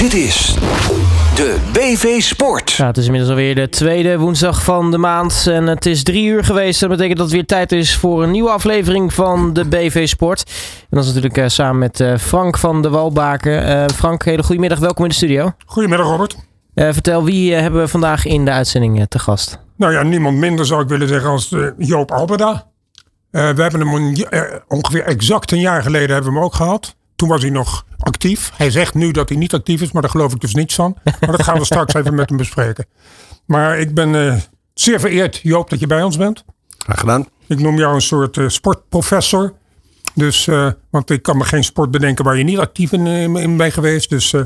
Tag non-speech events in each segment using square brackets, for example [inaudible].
Dit is de BV Sport. Ja, het is inmiddels alweer de tweede woensdag van de maand en het is drie uur geweest. Dat betekent dat het weer tijd is voor een nieuwe aflevering van de BV Sport. En dat is natuurlijk eh, samen met eh, Frank van de Walbaken. Eh, Frank, hele goedemiddag, welkom in de studio. Goedemiddag Robert. Eh, vertel, wie hebben we vandaag in de uitzending te gast? Nou ja, niemand minder zou ik willen zeggen als Joop Alberda. Eh, we hebben hem ongeveer exact een jaar geleden hebben we hem ook gehad. Toen was hij nog actief. Hij zegt nu dat hij niet actief is, maar daar geloof ik dus niets van. Maar dat gaan we straks even met hem bespreken. Maar ik ben eh, zeer vereerd, Joop, dat je bij ons bent. Graag gedaan. Ik noem jou een soort eh, sportprofessor. Dus, eh, want ik kan me geen sport bedenken waar je niet actief in, in, in bent geweest. Dus eh,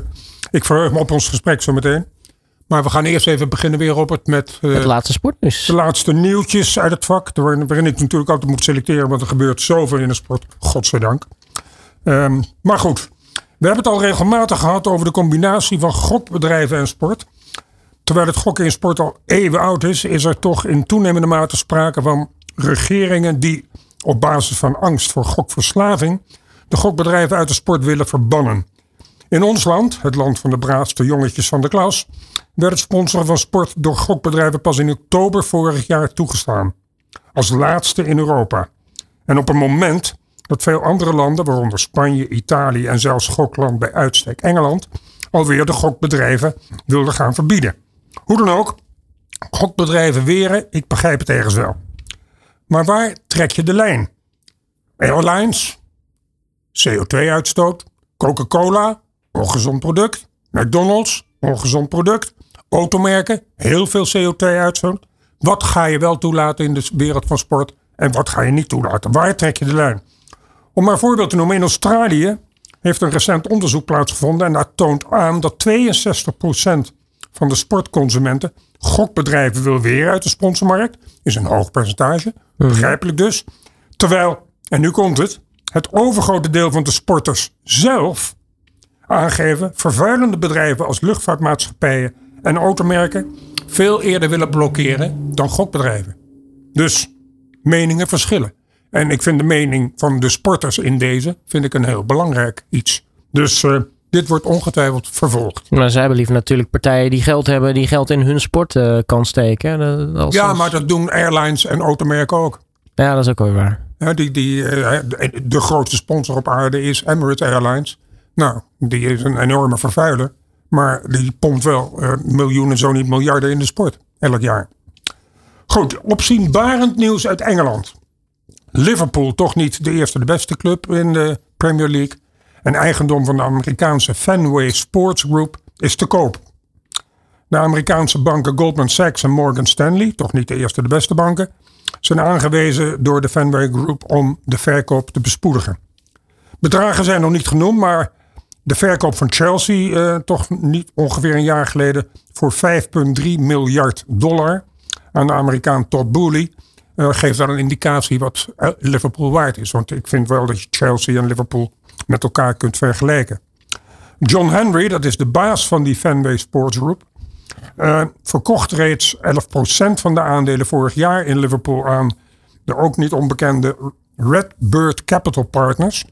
ik verheug me op ons gesprek zo meteen. Maar we gaan eerst even beginnen weer, Robert, met eh, Het laatste sportnieuws. de laatste nieuwtjes uit het vak. Waarin, waarin ik natuurlijk altijd moet selecteren, want er gebeurt zoveel in de sport. Godzijdank. Ehm maar goed, we hebben het al regelmatig gehad over de combinatie van gokbedrijven en sport. Terwijl het gokken in sport al eeuwen oud is, is er toch in toenemende mate sprake van regeringen die op basis van angst voor gokverslaving de gokbedrijven uit de sport willen verbannen. In ons land, het land van de braafste jongetjes van de klas, werd het sponsoren van sport door gokbedrijven pas in oktober vorig jaar toegestaan. Als laatste in Europa. En op een moment dat veel andere landen, waaronder Spanje, Italië en zelfs gokland bij uitstek Engeland, alweer de gokbedrijven wilden gaan verbieden. Hoe dan ook, gokbedrijven weren, ik begrijp het ergens wel. Maar waar trek je de lijn? Airlines, CO2-uitstoot, Coca-Cola, ongezond product, McDonald's, ongezond product, automerken, heel veel CO2-uitstoot. Wat ga je wel toelaten in de wereld van sport en wat ga je niet toelaten? Waar trek je de lijn? Om maar een voorbeeld te noemen, in Australië heeft een recent onderzoek plaatsgevonden en dat toont aan dat 62% van de sportconsumenten gokbedrijven wil weer uit de sponsormarkt. Is een hoog percentage, begrijpelijk dus. Terwijl, en nu komt het, het overgrote deel van de sporters zelf aangeven vervuilende bedrijven als luchtvaartmaatschappijen en automerken veel eerder willen blokkeren dan gokbedrijven. Dus meningen verschillen. En ik vind de mening van de sporters in deze vind ik een heel belangrijk iets. Dus eh, dit wordt ongetwijfeld vervolgd. Maar zij hebben liever natuurlijk partijen die geld hebben, die geld in hun sport eh, kan steken. Als- Ja, maar dat doen airlines en automerken ook. Ja, dat is ook wel waar. Ja, die, die, eh, de, grootste sponsor op aarde is Emirates Airlines. Nou, die is een enorme vervuiler. Maar die pompt wel miljoenen, zo niet miljarden in de sport. Elk jaar. Goed, opzienbarend nieuws uit Engeland. Liverpool, toch niet de eerste de beste club in de Premier League. En eigendom van de Amerikaanse Fenway Sports Group is te koop. De Amerikaanse banken Goldman Sachs en Morgan Stanley, toch niet de eerste de beste banken, zijn aangewezen door de Fenway Group om de verkoop te bespoedigen. Bedragen zijn nog niet genoemd, maar de verkoop van Chelsea, eh, toch niet ongeveer een jaar geleden, voor 5,3 miljard dollar aan de Amerikaan Todd Boehly, eh, geeft dan een indicatie wat eh, Liverpool waard is. Want ik vind wel dat je Chelsea en Liverpool met elkaar kunt vergelijken. John Henry, dat is de baas van die Fenway Sports Group, eh, verkocht reeds 11% van de aandelen vorig jaar in Liverpool aan de ook niet onbekende Redbird Capital Partners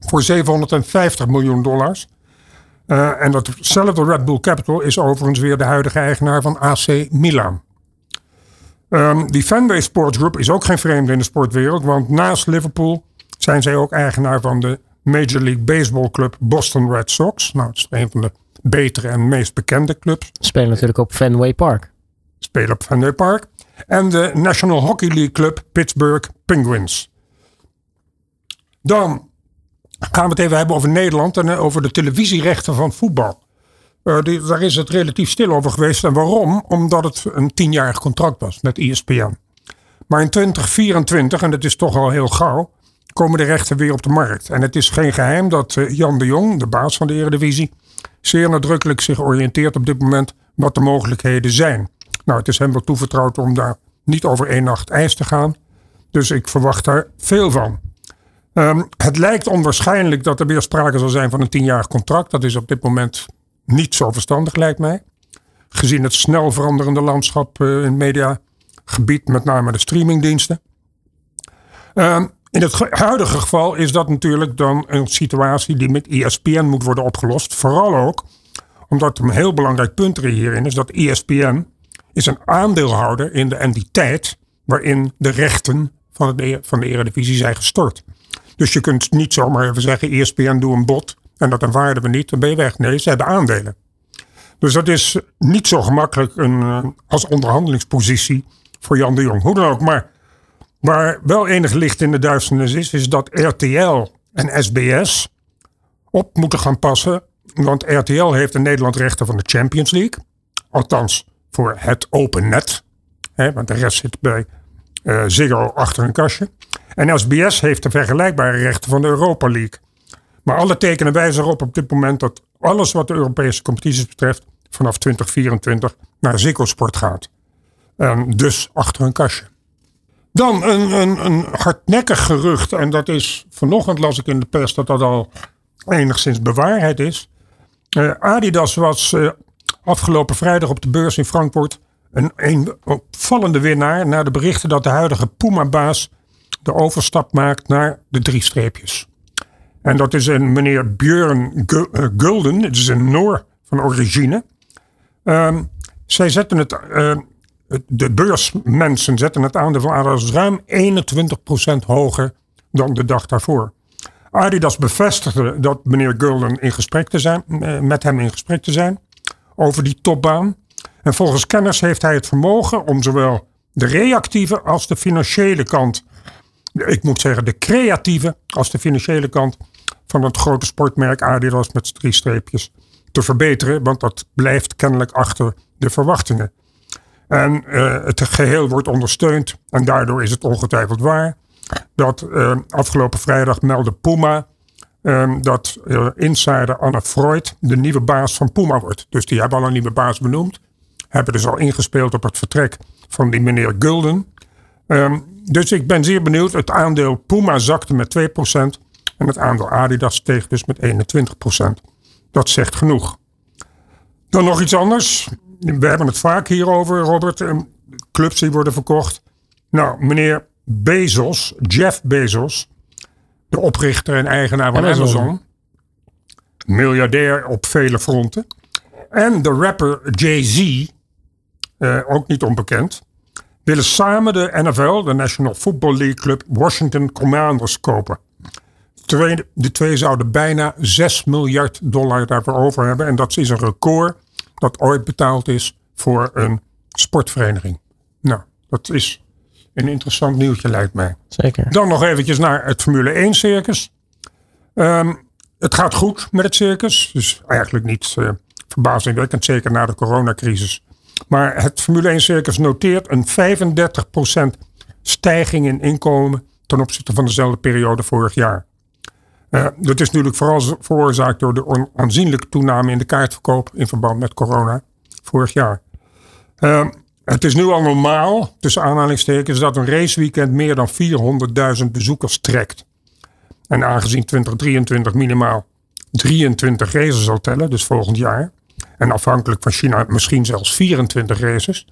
voor 750 miljoen dollars. En datzelfde Red Bull Capital is overigens weer de huidige eigenaar van AC Milan. Ehm, die Fenway Sports Group is ook geen vreemde in de sportwereld, want naast Liverpool zijn zij ook eigenaar van de Major League Baseball Club Boston Red Sox. Nou, het is een van de betere en meest bekende clubs. Spelen natuurlijk op Fenway Park. Spelen op Fenway Park. En de National Hockey League Club Pittsburgh Penguins. Dan gaan we het even hebben over Nederland en eh, over de televisierechten van voetbal. Eh, die, daar is het relatief stil over geweest. En waarom? Omdat het een tienjarig contract was met ESPN. Maar in 2024, en dat is toch al heel gauw, komen de rechten weer op de markt. En het is geen geheim dat eh, Jan de Jong, de baas van de Eredivisie, zeer nadrukkelijk zich oriënteert op dit moment wat de mogelijkheden zijn. Nou, het is hem wel toevertrouwd om daar niet over één nacht ijs te gaan. Dus ik verwacht daar veel van. Ehm, het lijkt onwaarschijnlijk dat er weer sprake zal zijn van een tienjarig contract. Dat is op dit moment niet zo verstandig, lijkt mij. Gezien het snel veranderende landschap eh, in het mediagebied, met name de streamingdiensten. Ehm, in het ge- huidige geval is dat natuurlijk dan een situatie die met E ESPN moet worden opgelost. Vooral ook Omdat een heel belangrijk punt er hierin is dat ESPN is een aandeelhouder in de entiteit waarin de rechten van de, van de Eredivisie zijn gestort. Dus je kunt niet zomaar even zeggen, ESPN doe een bod en dat aanvaarden we niet, dan ben je weg. Nee, ze hebben aandelen. Dus dat is niet zo gemakkelijk een, eh, als onderhandelingspositie voor Jan de Jong. Hoe dan ook, maar waar wel enig licht in de duisternis is, is dat RTL en SBS op moeten gaan passen. Want RTL heeft in Nederland rechten van de Champions League. Althans, voor het open net. Want de rest zit bij uh, Ziggo achter een kastje. En SBS heeft de vergelijkbare rechten van de Europa League. Maar alle tekenen wijzen erop op dit moment dat alles wat de Europese competities betreft vanaf 2024 naar Ziggo gaat. En dus achter een kastje. Dan een, een, een hardnekkig gerucht, en dat is vanochtend las ik in de pers dat dat al enigszins bewaarheid is. Uh, Adidas was uh, afgelopen vrijdag op de beurs in Frankfurt een, een opvallende winnaar na de berichten dat de huidige Puma-baas de overstap maakt naar de drie streepjes. En dat is een meneer Björn eh, Gulden, het is een Noor van origine. Uh, zij zetten het, uh, de beursmensen zetten het aandeel van Adidas ruim 21% hoger dan de dag daarvoor. Adidas bevestigde dat meneer Gulden in gesprek te zijn, uh, met hem in gesprek te zijn over die topbaan. En volgens kenners heeft hij het vermogen om zowel de reactieve als de financiële kant, ik moet zeggen de creatieve als de financiële kant van het grote sportmerk Adidas met drie streepjes te verbeteren, want dat blijft kennelijk achter de verwachtingen. En uh, het geheel wordt ondersteund, en daardoor is het ongetwijfeld waar, dat uh, afgelopen vrijdag meldde Puma uh, dat insider Anne Freud de nieuwe baas van Puma wordt. Dus die hebben al een nieuwe baas benoemd, hebben dus al ingespeeld op het vertrek van die meneer Gulden. Um, dus ik ben zeer benieuwd. Het aandeel Puma zakte met 2%. En het aandeel Adidas steeg dus met 21%. Dat zegt genoeg. Dan nog iets anders. We hebben het vaak hierover, Robert. Clubs die worden verkocht. Nou, meneer Bezos, Jeff Bezos, de oprichter en eigenaar van Amazon. Miljardair op vele fronten. En de rapper Jay-Z, eh, ook niet onbekend, willen samen de NFL, de National Football League Club, Washington Commanders kopen de twee zouden bijna 6 miljard dollar daarvoor over hebben. En dat is een record dat ooit betaald is voor een sportvereniging. Nou, dat is een interessant nieuwtje lijkt mij. Zeker. Dan nog eventjes naar het Formule 1 circus. Um, het gaat goed met het circus. Dus eigenlijk niet uh, verbazingwekkend, zeker na de coronacrisis. Maar het Formule 1 circus noteert een 35% stijging in inkomen ten opzichte van dezelfde periode vorig jaar. Dat is natuurlijk vooral veroorzaakt door de aanzienlijke toename in de kaartverkoop in verband met corona vorig jaar. Uh, het is nu al normaal, tussen aanhalingstekens, dat een raceweekend meer dan 400.000 bezoekers trekt. En aangezien 2023 minimaal 23 races zal tellen, dus volgend jaar, en afhankelijk van China misschien zelfs 24 races,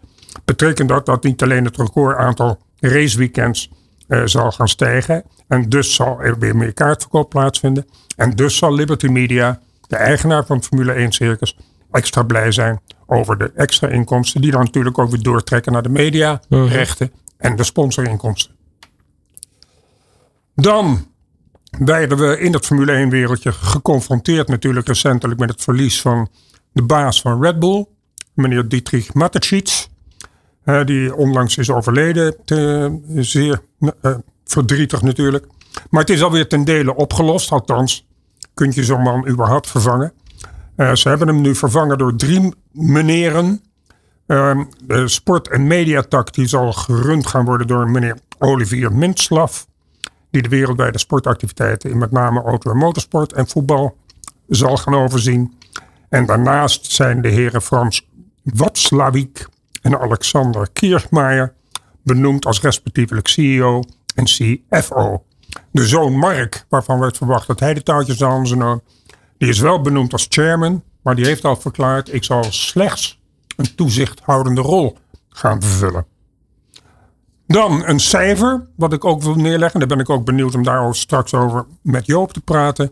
betekent dat dat niet alleen het record aantal raceweekends uh, zal gaan stijgen. En dus zal er weer meer kaartverkoop plaatsvinden. En dus zal Liberty Media, de eigenaar van Formule 1 Circus, extra blij zijn over de extra inkomsten. Die dan natuurlijk ook weer doortrekken naar de mediarechten mhm. en de sponsorinkomsten. Dan werden we in het Formule 1 wereldje geconfronteerd natuurlijk recentelijk met het verlies van de baas van Red Bull, meneer Dietrich Mateschitz die onlangs is overleden. Te, zeer uh, verdrietig natuurlijk. Maar het is alweer ten dele opgelost. Althans, kun je zo'n man überhaupt vervangen. Uh, ze hebben hem nu vervangen door drie meneren. Uh, de sport- en mediatak zal gerund gaan worden door meneer Olivier Mintslav. Die de wereldwijde sportactiviteiten in met name auto- en motorsport en voetbal zal gaan overzien. En daarnaast zijn de heren Frans Watzlawick en Alexander Kiermaier benoemd als respectievelijk CEO en CFO. De zoon Mark, waarvan werd verwacht dat hij de touwtjes aan zou die is wel benoemd als chairman, maar die heeft al verklaard: ik zal slechts een toezichthoudende rol gaan vervullen. Dan een cijfer, wat ik ook wil neerleggen. Daar ben ik ook benieuwd om daarover straks over met Joop te praten.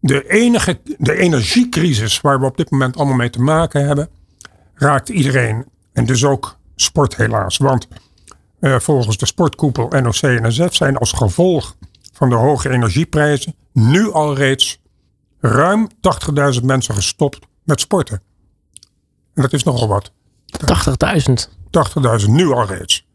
de, enige, de energiecrisis waar we op dit moment allemaal mee te maken hebben, raakt iedereen. En dus ook sport helaas. Want uh, volgens de sportkoepel NOC-NSF zijn als gevolg van de hoge energieprijzen nu al reeds ruim 80.000 mensen gestopt met sporten. En dat is nogal wat. 80.000? 80.000 nu al reeds.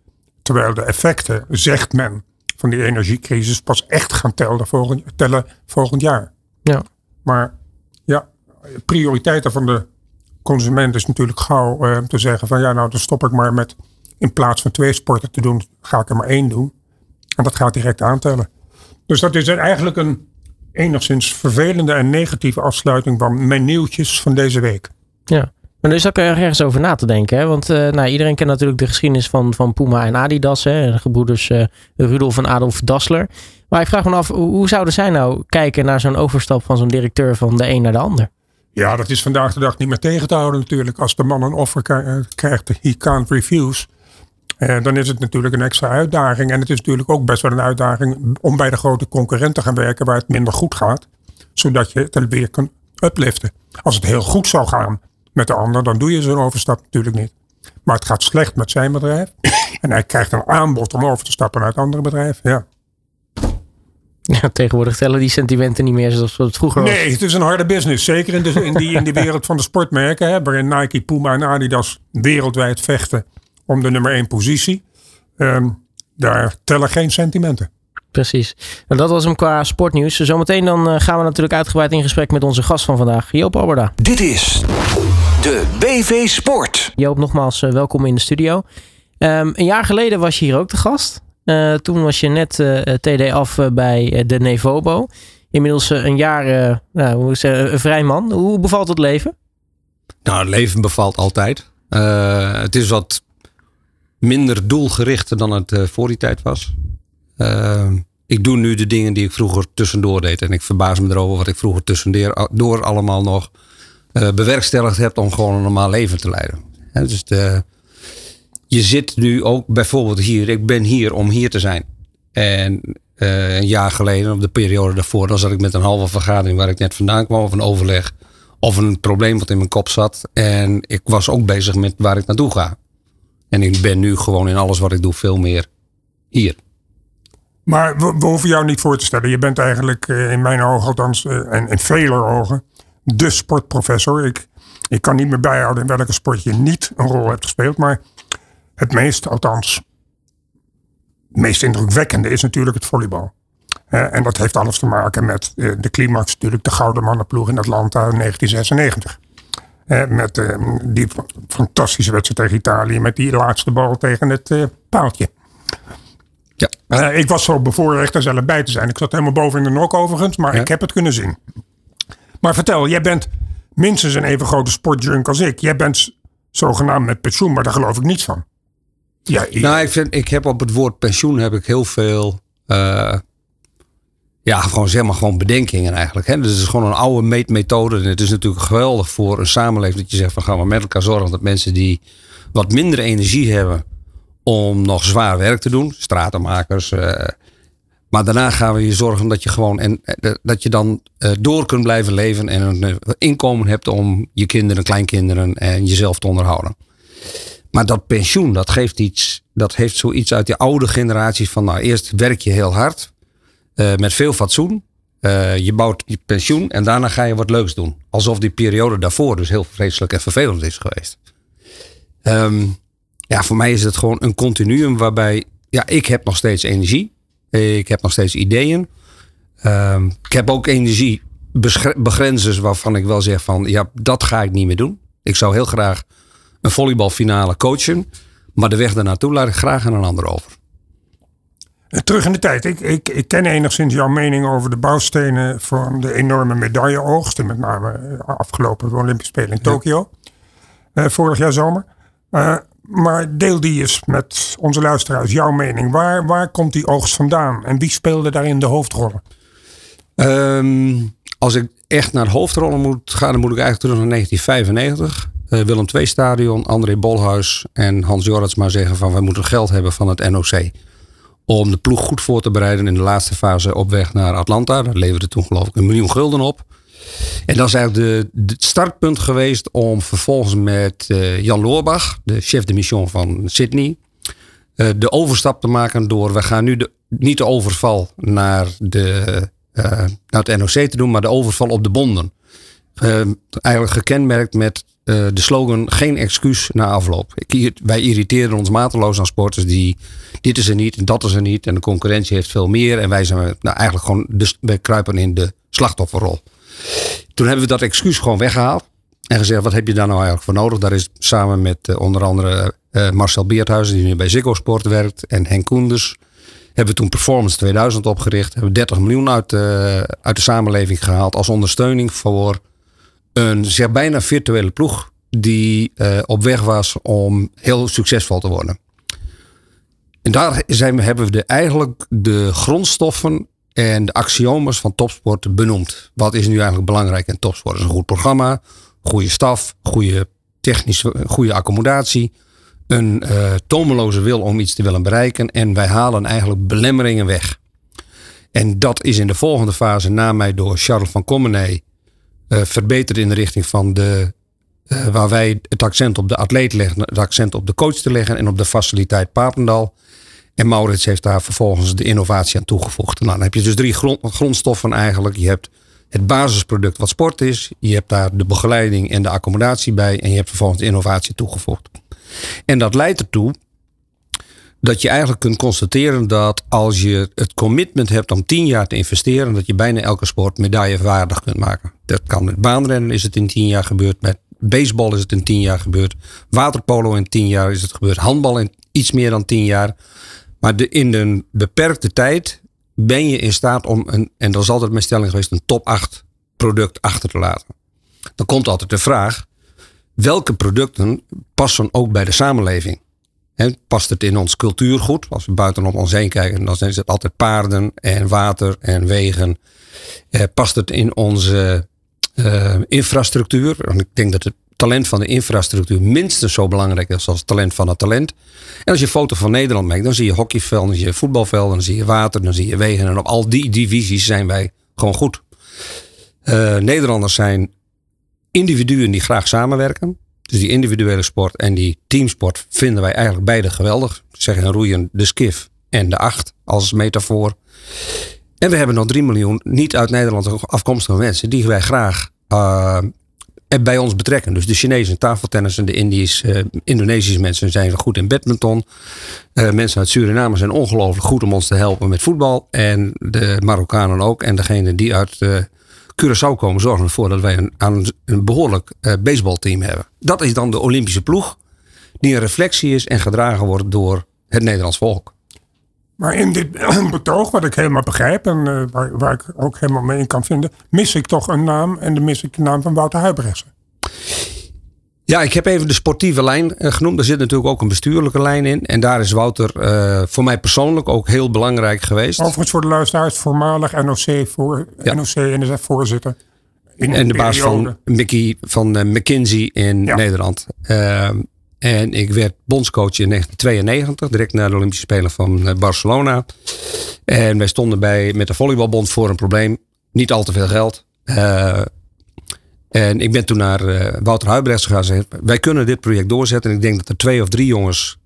Terwijl de effecten, zegt men, van die energiecrisis pas echt gaan tellen volgend, tellen volgend jaar. Ja. Maar ja, prioriteiten van de consument is natuurlijk gauw uh, te zeggen van ja, nou dan stop ik maar met in plaats van twee sporten te doen, ga ik er maar één doen. En dat gaat direct aantellen. Dus dat is eigenlijk een enigszins vervelende en negatieve afsluiting van mijn nieuwtjes van deze week. Ja. Maar is ook ergens over na te denken. Hè? Want uh, nou, iedereen kent natuurlijk de geschiedenis van, van Puma en Adidas. Hè? De gebroeders uh, Rudolf en Adolf Dassler. Maar ik vraag me af, hoe zouden zij nou kijken naar zo'n overstap van zo'n directeur van de een naar de ander? Ja, dat is vandaag de dag niet meer tegen te houden natuurlijk. Als de man een offer krijgt, he can't refuse. Uh, dan is het natuurlijk een extra uitdaging. En het is natuurlijk ook best wel een uitdaging om bij de grote concurrent te gaan werken waar het minder goed gaat. Zodat je het weer kan upliften. Als het heel goed zou gaan met de ander, dan doe je zo'n overstap natuurlijk niet. Maar het gaat slecht met zijn bedrijf. En hij krijgt een aanbod om over te stappen naar andere bedrijf. Ja. Ja, tegenwoordig tellen die sentimenten niet meer zoals het vroeger was. Nee, het is een harde business. Zeker in, de, in, die, in die wereld van de sportmerken. Hè, waarin Nike, Puma en Adidas wereldwijd vechten om de nummer één positie. Um, daar tellen geen sentimenten. Precies. Nou, dat was hem qua sportnieuws. Zometeen dan uh, gaan we natuurlijk uitgebreid in gesprek met onze gast van vandaag, Joop Alberda. Dit is de BV Sport. Joop, nogmaals uh, welkom in de studio. Um, een jaar geleden was je hier ook te gast. Uh, toen was je net TD af bij de Nevobo. Inmiddels een jaar, nou, hoe een vrij man. Hoe bevalt het leven? Nou, het leven bevalt altijd. het is wat minder doelgericht dan het voor die tijd was. Ik doe nu de dingen die ik vroeger tussendoor deed. En ik verbaas me erover wat ik vroeger tussendoor allemaal nog bewerkstelligd heb om gewoon een normaal leven te leiden. Dus de, je zit nu ook bijvoorbeeld hier. Ik ben hier om hier te zijn. En uh, een jaar geleden, of de periode daarvoor, dan zat ik met een halve vergadering waar ik net vandaan kwam, of een overleg, of een probleem wat in mijn kop zat. En ik was ook bezig met waar ik naartoe ga. En ik ben nu gewoon in alles wat ik doe veel meer hier. Maar we, hoeven jou niet voor te stellen. Je bent eigenlijk uh, in mijn ogen althans, uh, en in vele ogen, de sportprofessor. Ik, ik kan niet meer bijhouden in welke sport je niet een rol hebt gespeeld. Maar het meest, althans, het meest indrukwekkende is natuurlijk het volleybal. Uh, en dat heeft alles te maken met de climax, natuurlijk de Gouden Mannenploeg in Atlanta in 1996 met uh, die fantastische wedstrijd tegen Italië. Met die laatste bal tegen het uh, paaltje. Ja. Uh, ik was zo bevoorrecht er zelf bij te zijn. Ik zat helemaal boven in de nok overigens. Maar ik heb het kunnen zien. Maar vertel, jij bent minstens een even grote sportjunk als ik. Jij bent zogenaamd met pensioen. Maar daar geloof ik niets van. Ja, nou, ik, ik heb op het woord pensioen heb ik heel veel ja, gewoon zeg maar gewoon bedenkingen eigenlijk. Hè? Dus het is gewoon een oude meetmethode. En het is natuurlijk geweldig voor een samenleving dat je zegt van gaan we met elkaar zorgen dat mensen die wat minder energie hebben om nog zwaar werk te doen, stratenmakers. Uh, maar daarna gaan we je zorgen dat je gewoon en eh, dat je dan door kunt blijven leven en een inkomen hebt om je kinderen, kleinkinderen en jezelf te onderhouden. Maar dat pensioen, dat geeft iets, dat heeft zoiets uit die oude generaties van nou eerst werk je heel hard uh, met veel fatsoen. Uh, je bouwt je pensioen en daarna ga je wat leuks doen. Alsof die periode daarvoor dus heel vreselijk en vervelend is geweest. Um, ja, voor mij is het gewoon een continuum waarbij ja, ik heb nog steeds energie. Ik heb nog steeds ideeën. Um, ik heb ook energie begrenzers waarvan ik wel zeg van ja, dat ga ik niet meer doen. Ik zou heel graag een volleybalfinale coachen. Maar de weg daarnaartoe laat ik graag aan een ander over. Terug in de tijd. Ik, ik, ik ken enigszins jouw mening over de bouwstenen van de enorme medailleoogst. Met name eh, afgelopen Olympische Spelen in Tokio. Uh, vorig jaar zomer. Uh, maar deel die eens met onze luisteraars jouw mening. Waar, waar komt die oogst vandaan? En wie speelde daarin de hoofdrollen? Um, als ik echt naar de hoofdrollen moet gaan, dan moet ik eigenlijk terug naar 1995. Uh, Willem II Stadion, André Bolhuis en Hans Jorritsma zeggen van wij moeten geld hebben van het NOC om de ploeg goed voor te bereiden in de laatste fase op weg naar Atlanta. Dat leverde toen geloof ik een miljoen gulden op. En dat is eigenlijk het startpunt geweest om vervolgens met uh, Jan Loorbach, de chef de mission van Sydney, uh, de overstap te maken door, we gaan nu niet de overval naar, de, naar het NOC te doen, maar de overval op de bonden. Eigenlijk gekenmerkt met de slogan geen excuus na afloop. wij irriteren ons mateloos aan sporters die dit is er niet en dat is er niet en de concurrentie heeft veel meer en wij zijn nou, eigenlijk gewoon de, wij kruipen in de slachtofferrol. Toen hebben we dat excuus gewoon weggehaald. En gezegd, wat heb je daar nou eigenlijk voor nodig? Daar is samen met uh, onder andere uh, Marcel Beerthuizen, die nu bij Ziggo Sport werkt, en Henk Koenders, hebben we toen Performance 2000 opgericht. Hebben 30 miljoen uit, uit de samenleving gehaald als ondersteuning voor een zeg, bijna virtuele ploeg die op weg was om heel succesvol te worden. En daar zijn hebben we de, eigenlijk de grondstoffen en de axiomes van topsport benoemd. Wat is nu eigenlijk belangrijk in topsport? is een goed programma, goede staf, goede technische, goede accommodatie, een uh, tomeloze wil om iets te willen bereiken en wij halen eigenlijk belemmeringen weg. En dat is in de volgende fase na mij door Charles van Commenay verbeterd in de richting van de uh, waar wij het accent op de atleet leggen, het accent op de coach te leggen en op de faciliteit Papendal. En Maurits heeft daar vervolgens de innovatie aan toegevoegd. Nou, dan heb je dus drie grondstoffen eigenlijk. Je hebt het basisproduct wat sport is. Je hebt daar de begeleiding en de accommodatie bij. En je hebt vervolgens de innovatie toegevoegd. En dat leidt ertoe dat je eigenlijk kunt constateren dat als je het commitment hebt om tien jaar te investeren, dat je bijna elke sport medaillewaardig kunt maken. Dat kan met baanrennen is het in tien jaar gebeurd, met baseball is het in tien jaar gebeurd, waterpolo in tien jaar is het gebeurd, handbal in iets meer dan tien jaar. Maar de, in een beperkte tijd ben je in staat om, een, en dat is altijd mijn stelling geweest, een top 8 product achter te laten. Dan komt altijd de vraag, welke producten passen ook bij de samenleving? Past het in ons cultuurgoed? Als we buiten op ons heen kijken, dan zijn het altijd paarden en water en wegen. Eh, past het in onze uh, infrastructuur? Want ik denk dat het talent van de infrastructuur minstens zo belangrijk is als het talent van het talent. En als je foto van Nederland maakt, dan zie je hockeyvelden, dan zie je voetbalvelden, dan zie je water, dan zie je wegen. En op al die divisies zijn wij gewoon goed. Uh, Nederlanders zijn individuen die graag samenwerken. Dus die individuele sport en die teamsport vinden wij eigenlijk beide geweldig. Zeggen roeien de skif en de acht als metafoor. En we hebben nog 3 miljoen niet uit Nederland afkomstige mensen die wij graag uh, bij ons betrekken. Dus de Chinezen tafeltennissen, de Indisch, uh, Indonesische mensen zijn goed in badminton. Uh, mensen uit Suriname zijn ongelooflijk goed om ons te helpen met voetbal. En de Marokkanen ook. En degene die uit Curaçao komen zorgen ervoor dat wij een, een, behoorlijk baseballteam hebben. Dat is dan de Olympische ploeg. Die een reflectie is en gedragen wordt door het Nederlands volk. Maar in dit [clears throat] betoog, wat ik helemaal begrijp en waar, waar, ik ook helemaal mee in kan vinden, mis ik toch een naam en dan mis ik de naam van Wouter Huibrechtsen. Ja, ik heb even de sportieve lijn uh, genoemd. Er zit natuurlijk ook een bestuurlijke lijn in. En daar is Wouter uh, voor mij persoonlijk ook heel belangrijk geweest. Overigens voor de luisteraars, voormalig NOC, voor, ja. NOC NSF voorzitter. en de baas van Mickey van McKinsey in ja. Nederland. Ehm, en ik werd bondscoach in 1992, direct na de Olympische Spelen van eh, Barcelona. En wij stonden bij, met de volleybalbond voor een probleem. Niet al te veel geld. En ik ben toen naar uh, Wouter Huibrechts gegaan zei, wij kunnen dit project doorzetten. En ik denk dat er twee of drie jongens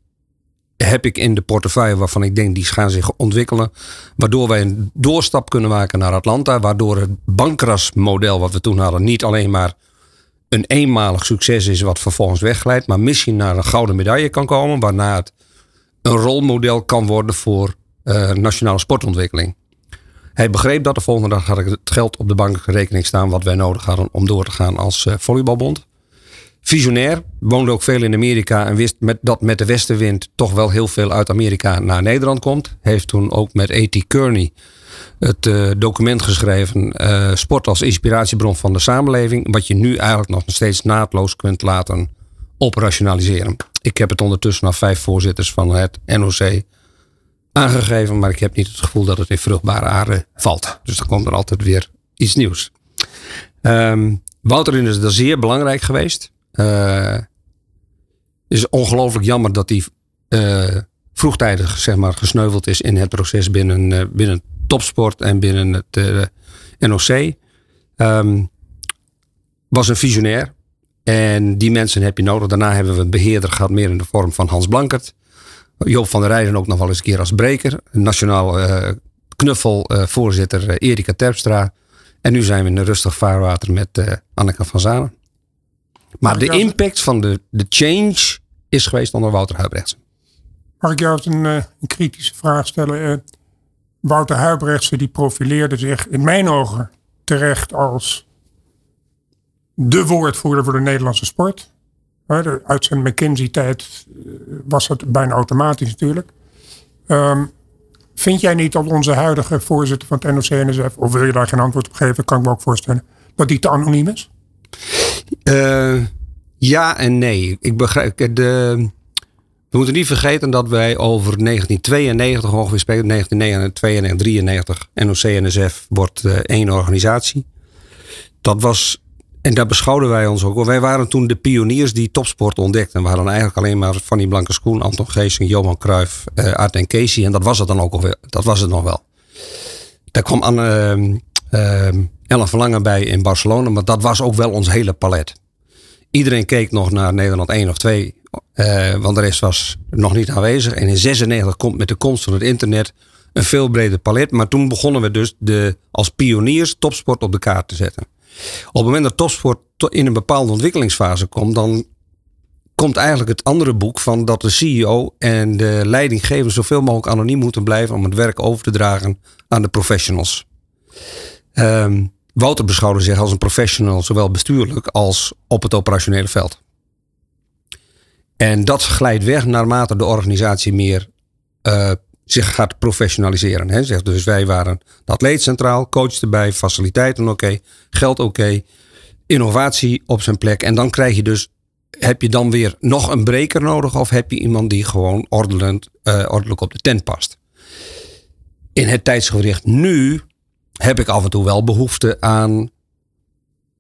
heb ik in de portefeuille waarvan ik denk die gaan zich ontwikkelen. Waardoor wij een doorstap kunnen maken naar Atlanta. Waardoor het bankrasmodel wat we toen hadden niet alleen maar een eenmalig succes is wat vervolgens wegglijdt, maar misschien naar een gouden medaille kan komen, waarna het een rolmodel kan worden voor uh, nationale sportontwikkeling. Hij begreep dat de volgende dag had ik het geld op de bankrekening staan wat wij nodig hadden om door te gaan als uh, volleybalbond. Visionair, woonde ook veel in Amerika en wist met, dat met de westenwind toch wel heel veel uit Amerika naar Nederland komt. Heeft toen ook met A.T. Kearney het uh, document geschreven. Uh, sport als inspiratiebron van de samenleving. Wat je nu eigenlijk nog steeds naadloos kunt laten operationaliseren. Ik heb het ondertussen naar vijf voorzitters van het NOC aangegeven. Maar ik heb niet het gevoel dat het in vruchtbare aarde valt. Dus dan komt er altijd weer iets nieuws. Um, Wouter is er zeer belangrijk geweest. Uh, is ongelooflijk jammer dat hij vroegtijdig zeg maar, gesneuveld is in het proces binnen, binnen topsport en binnen het eh, NOC. Ehm, was een visionair. En die mensen heb je nodig. Daarna hebben we een beheerder gehad, meer in de vorm van Hans Blankert. Joop van der Rijden ook nog wel eens een keer als breker. Nationaal uh, knuffel uh, voorzitter uh, Erika Terpstra. En nu zijn we in een rustig vaarwater met Anneke van Zanen. Maar de impact van de, de change is geweest onder Wouter Huibrechtsen. Mag ik jou een, een kritische vraag stellen? Wouter Huibrechtsen die profileerde zich in mijn ogen terecht als de woordvoerder voor de Nederlandse sport. Uit zijn McKinsey-tijd eh, was het bijna automatisch natuurlijk. Um, vind jij niet dat onze huidige voorzitter van het NOC-NSF, of wil je daar geen antwoord op geven, kan ik me ook voorstellen, dat die te anoniem is? Uh, ja en nee. Ik begrijp, de, we moeten niet vergeten dat wij over 1992 ongeveer spreken, 1992, 1993, NOC-NSF wordt uh, één organisatie. Dat was en daar beschouwden wij ons ook. Wij waren toen de pioniers die topsport ontdekten. We hadden eigenlijk alleen maar die Blanke Schoen, Anton Geesing, Johan Cruijff, uh, Art en Casey. En dat was het dan ook alweer. Dat was het nog wel. Daar kwam Anne, uh, uh, Ellen Verlangen bij in Barcelona. Maar dat was ook wel ons hele palet. Iedereen keek nog naar Nederland 1 of 2. Uh, want de rest was nog niet aanwezig. En in 96 komt met de komst van het internet een veel breder palet. Maar toen begonnen we dus de, als pioniers topsport op de kaart te zetten. Op het moment dat topsport in een bepaalde ontwikkelingsfase komt, dan komt eigenlijk het andere boek van dat de CEO en de leidinggever zoveel mogelijk anoniem moeten blijven om het werk over te dragen aan de professionals. Um, Wouter beschouwde zich als een professional, zowel bestuurlijk als op het operationele veld. En dat glijdt weg naarmate de organisatie meer uh, zich gaat professionaliseren. Hè. Dus wij waren de atleet centraal, coach erbij, faciliteiten oké, geld oké, innovatie op zijn plek. En dan krijg je dus, heb je dan weer nog een breker nodig of heb je iemand die gewoon ordelend, uh, ordelijk op de tent past? In het tijdsgericht nu heb ik af en toe wel behoefte aan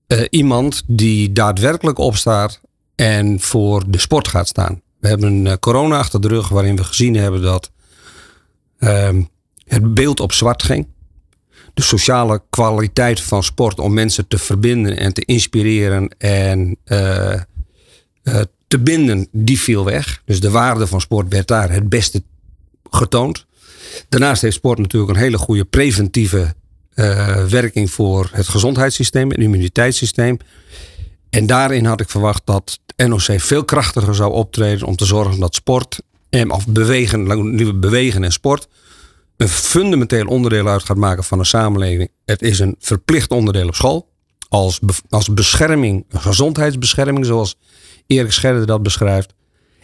uh, iemand die daadwerkelijk opstaat en voor de sport gaat staan. We hebben uh, corona achter de rug waarin we gezien hebben dat het beeld op zwart ging. De sociale kwaliteit van sport om mensen te verbinden en te inspireren en uh, uh, te binden, die viel weg. Dus de waarde van sport werd daar het beste getoond. Daarnaast heeft sport natuurlijk een hele goede preventieve uh, werking voor het gezondheidssysteem en immuniteitssysteem. En daarin had ik verwacht dat NOC veel krachtiger zou optreden om te zorgen dat sport of bewegen, bewegen en sport, een fundamenteel onderdeel uit gaat maken van een samenleving. Het is een verplicht onderdeel op school. Als, als bescherming, gezondheidsbescherming, zoals Erik Scherder dat beschrijft.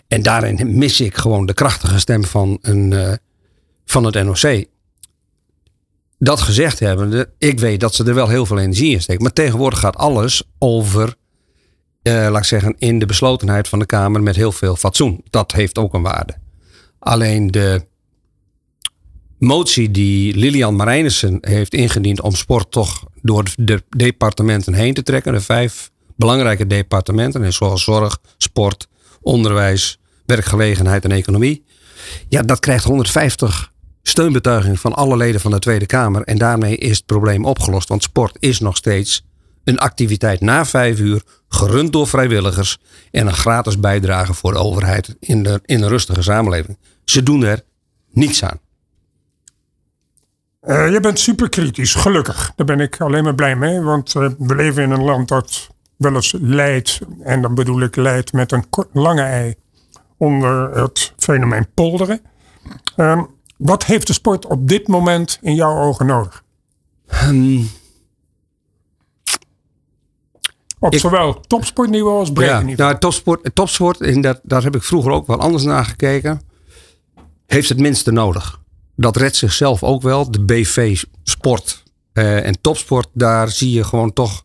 En daarin mis ik gewoon de krachtige stem van, een, uh, van het NOC. Dat gezegd hebben, ik weet dat ze er wel heel veel energie in steken. Maar tegenwoordig gaat alles over uh, laat ik zeggen, in de beslotenheid van de Kamer met heel veel fatsoen. Dat heeft ook een waarde. Alleen de motie die Lilian Marijnissen heeft ingediend om sport toch door de departementen heen te trekken. De vijf belangrijke departementen, zoals zorg, sport, onderwijs, werkgelegenheid en economie. Ja, dat krijgt 150 steunbetuigingen van alle leden van de Tweede Kamer. En daarmee is het probleem opgelost. Want sport is nog steeds een activiteit na vijf uur, gerund door vrijwilligers en een gratis bijdrage voor de overheid in, de, in een rustige samenleving. Ze doen er niets aan. Uh, je bent super kritisch, gelukkig. Daar ben ik alleen maar blij mee, want uh, we leven in een land dat wel eens leidt, en dan bedoel ik leidt met een lange ei, onder het fenomeen polderen. Uh, wat heeft de sport op dit moment in jouw ogen nodig? Um, op zowel topsportniveau als breedte niveau. Ja, nou, topsport, topsport en dat, daar heb ik vroeger ook wel anders naar gekeken. Heeft het minste nodig. Dat redt zichzelf ook wel. De BV-sport eh, en topsport, daar zie je gewoon toch.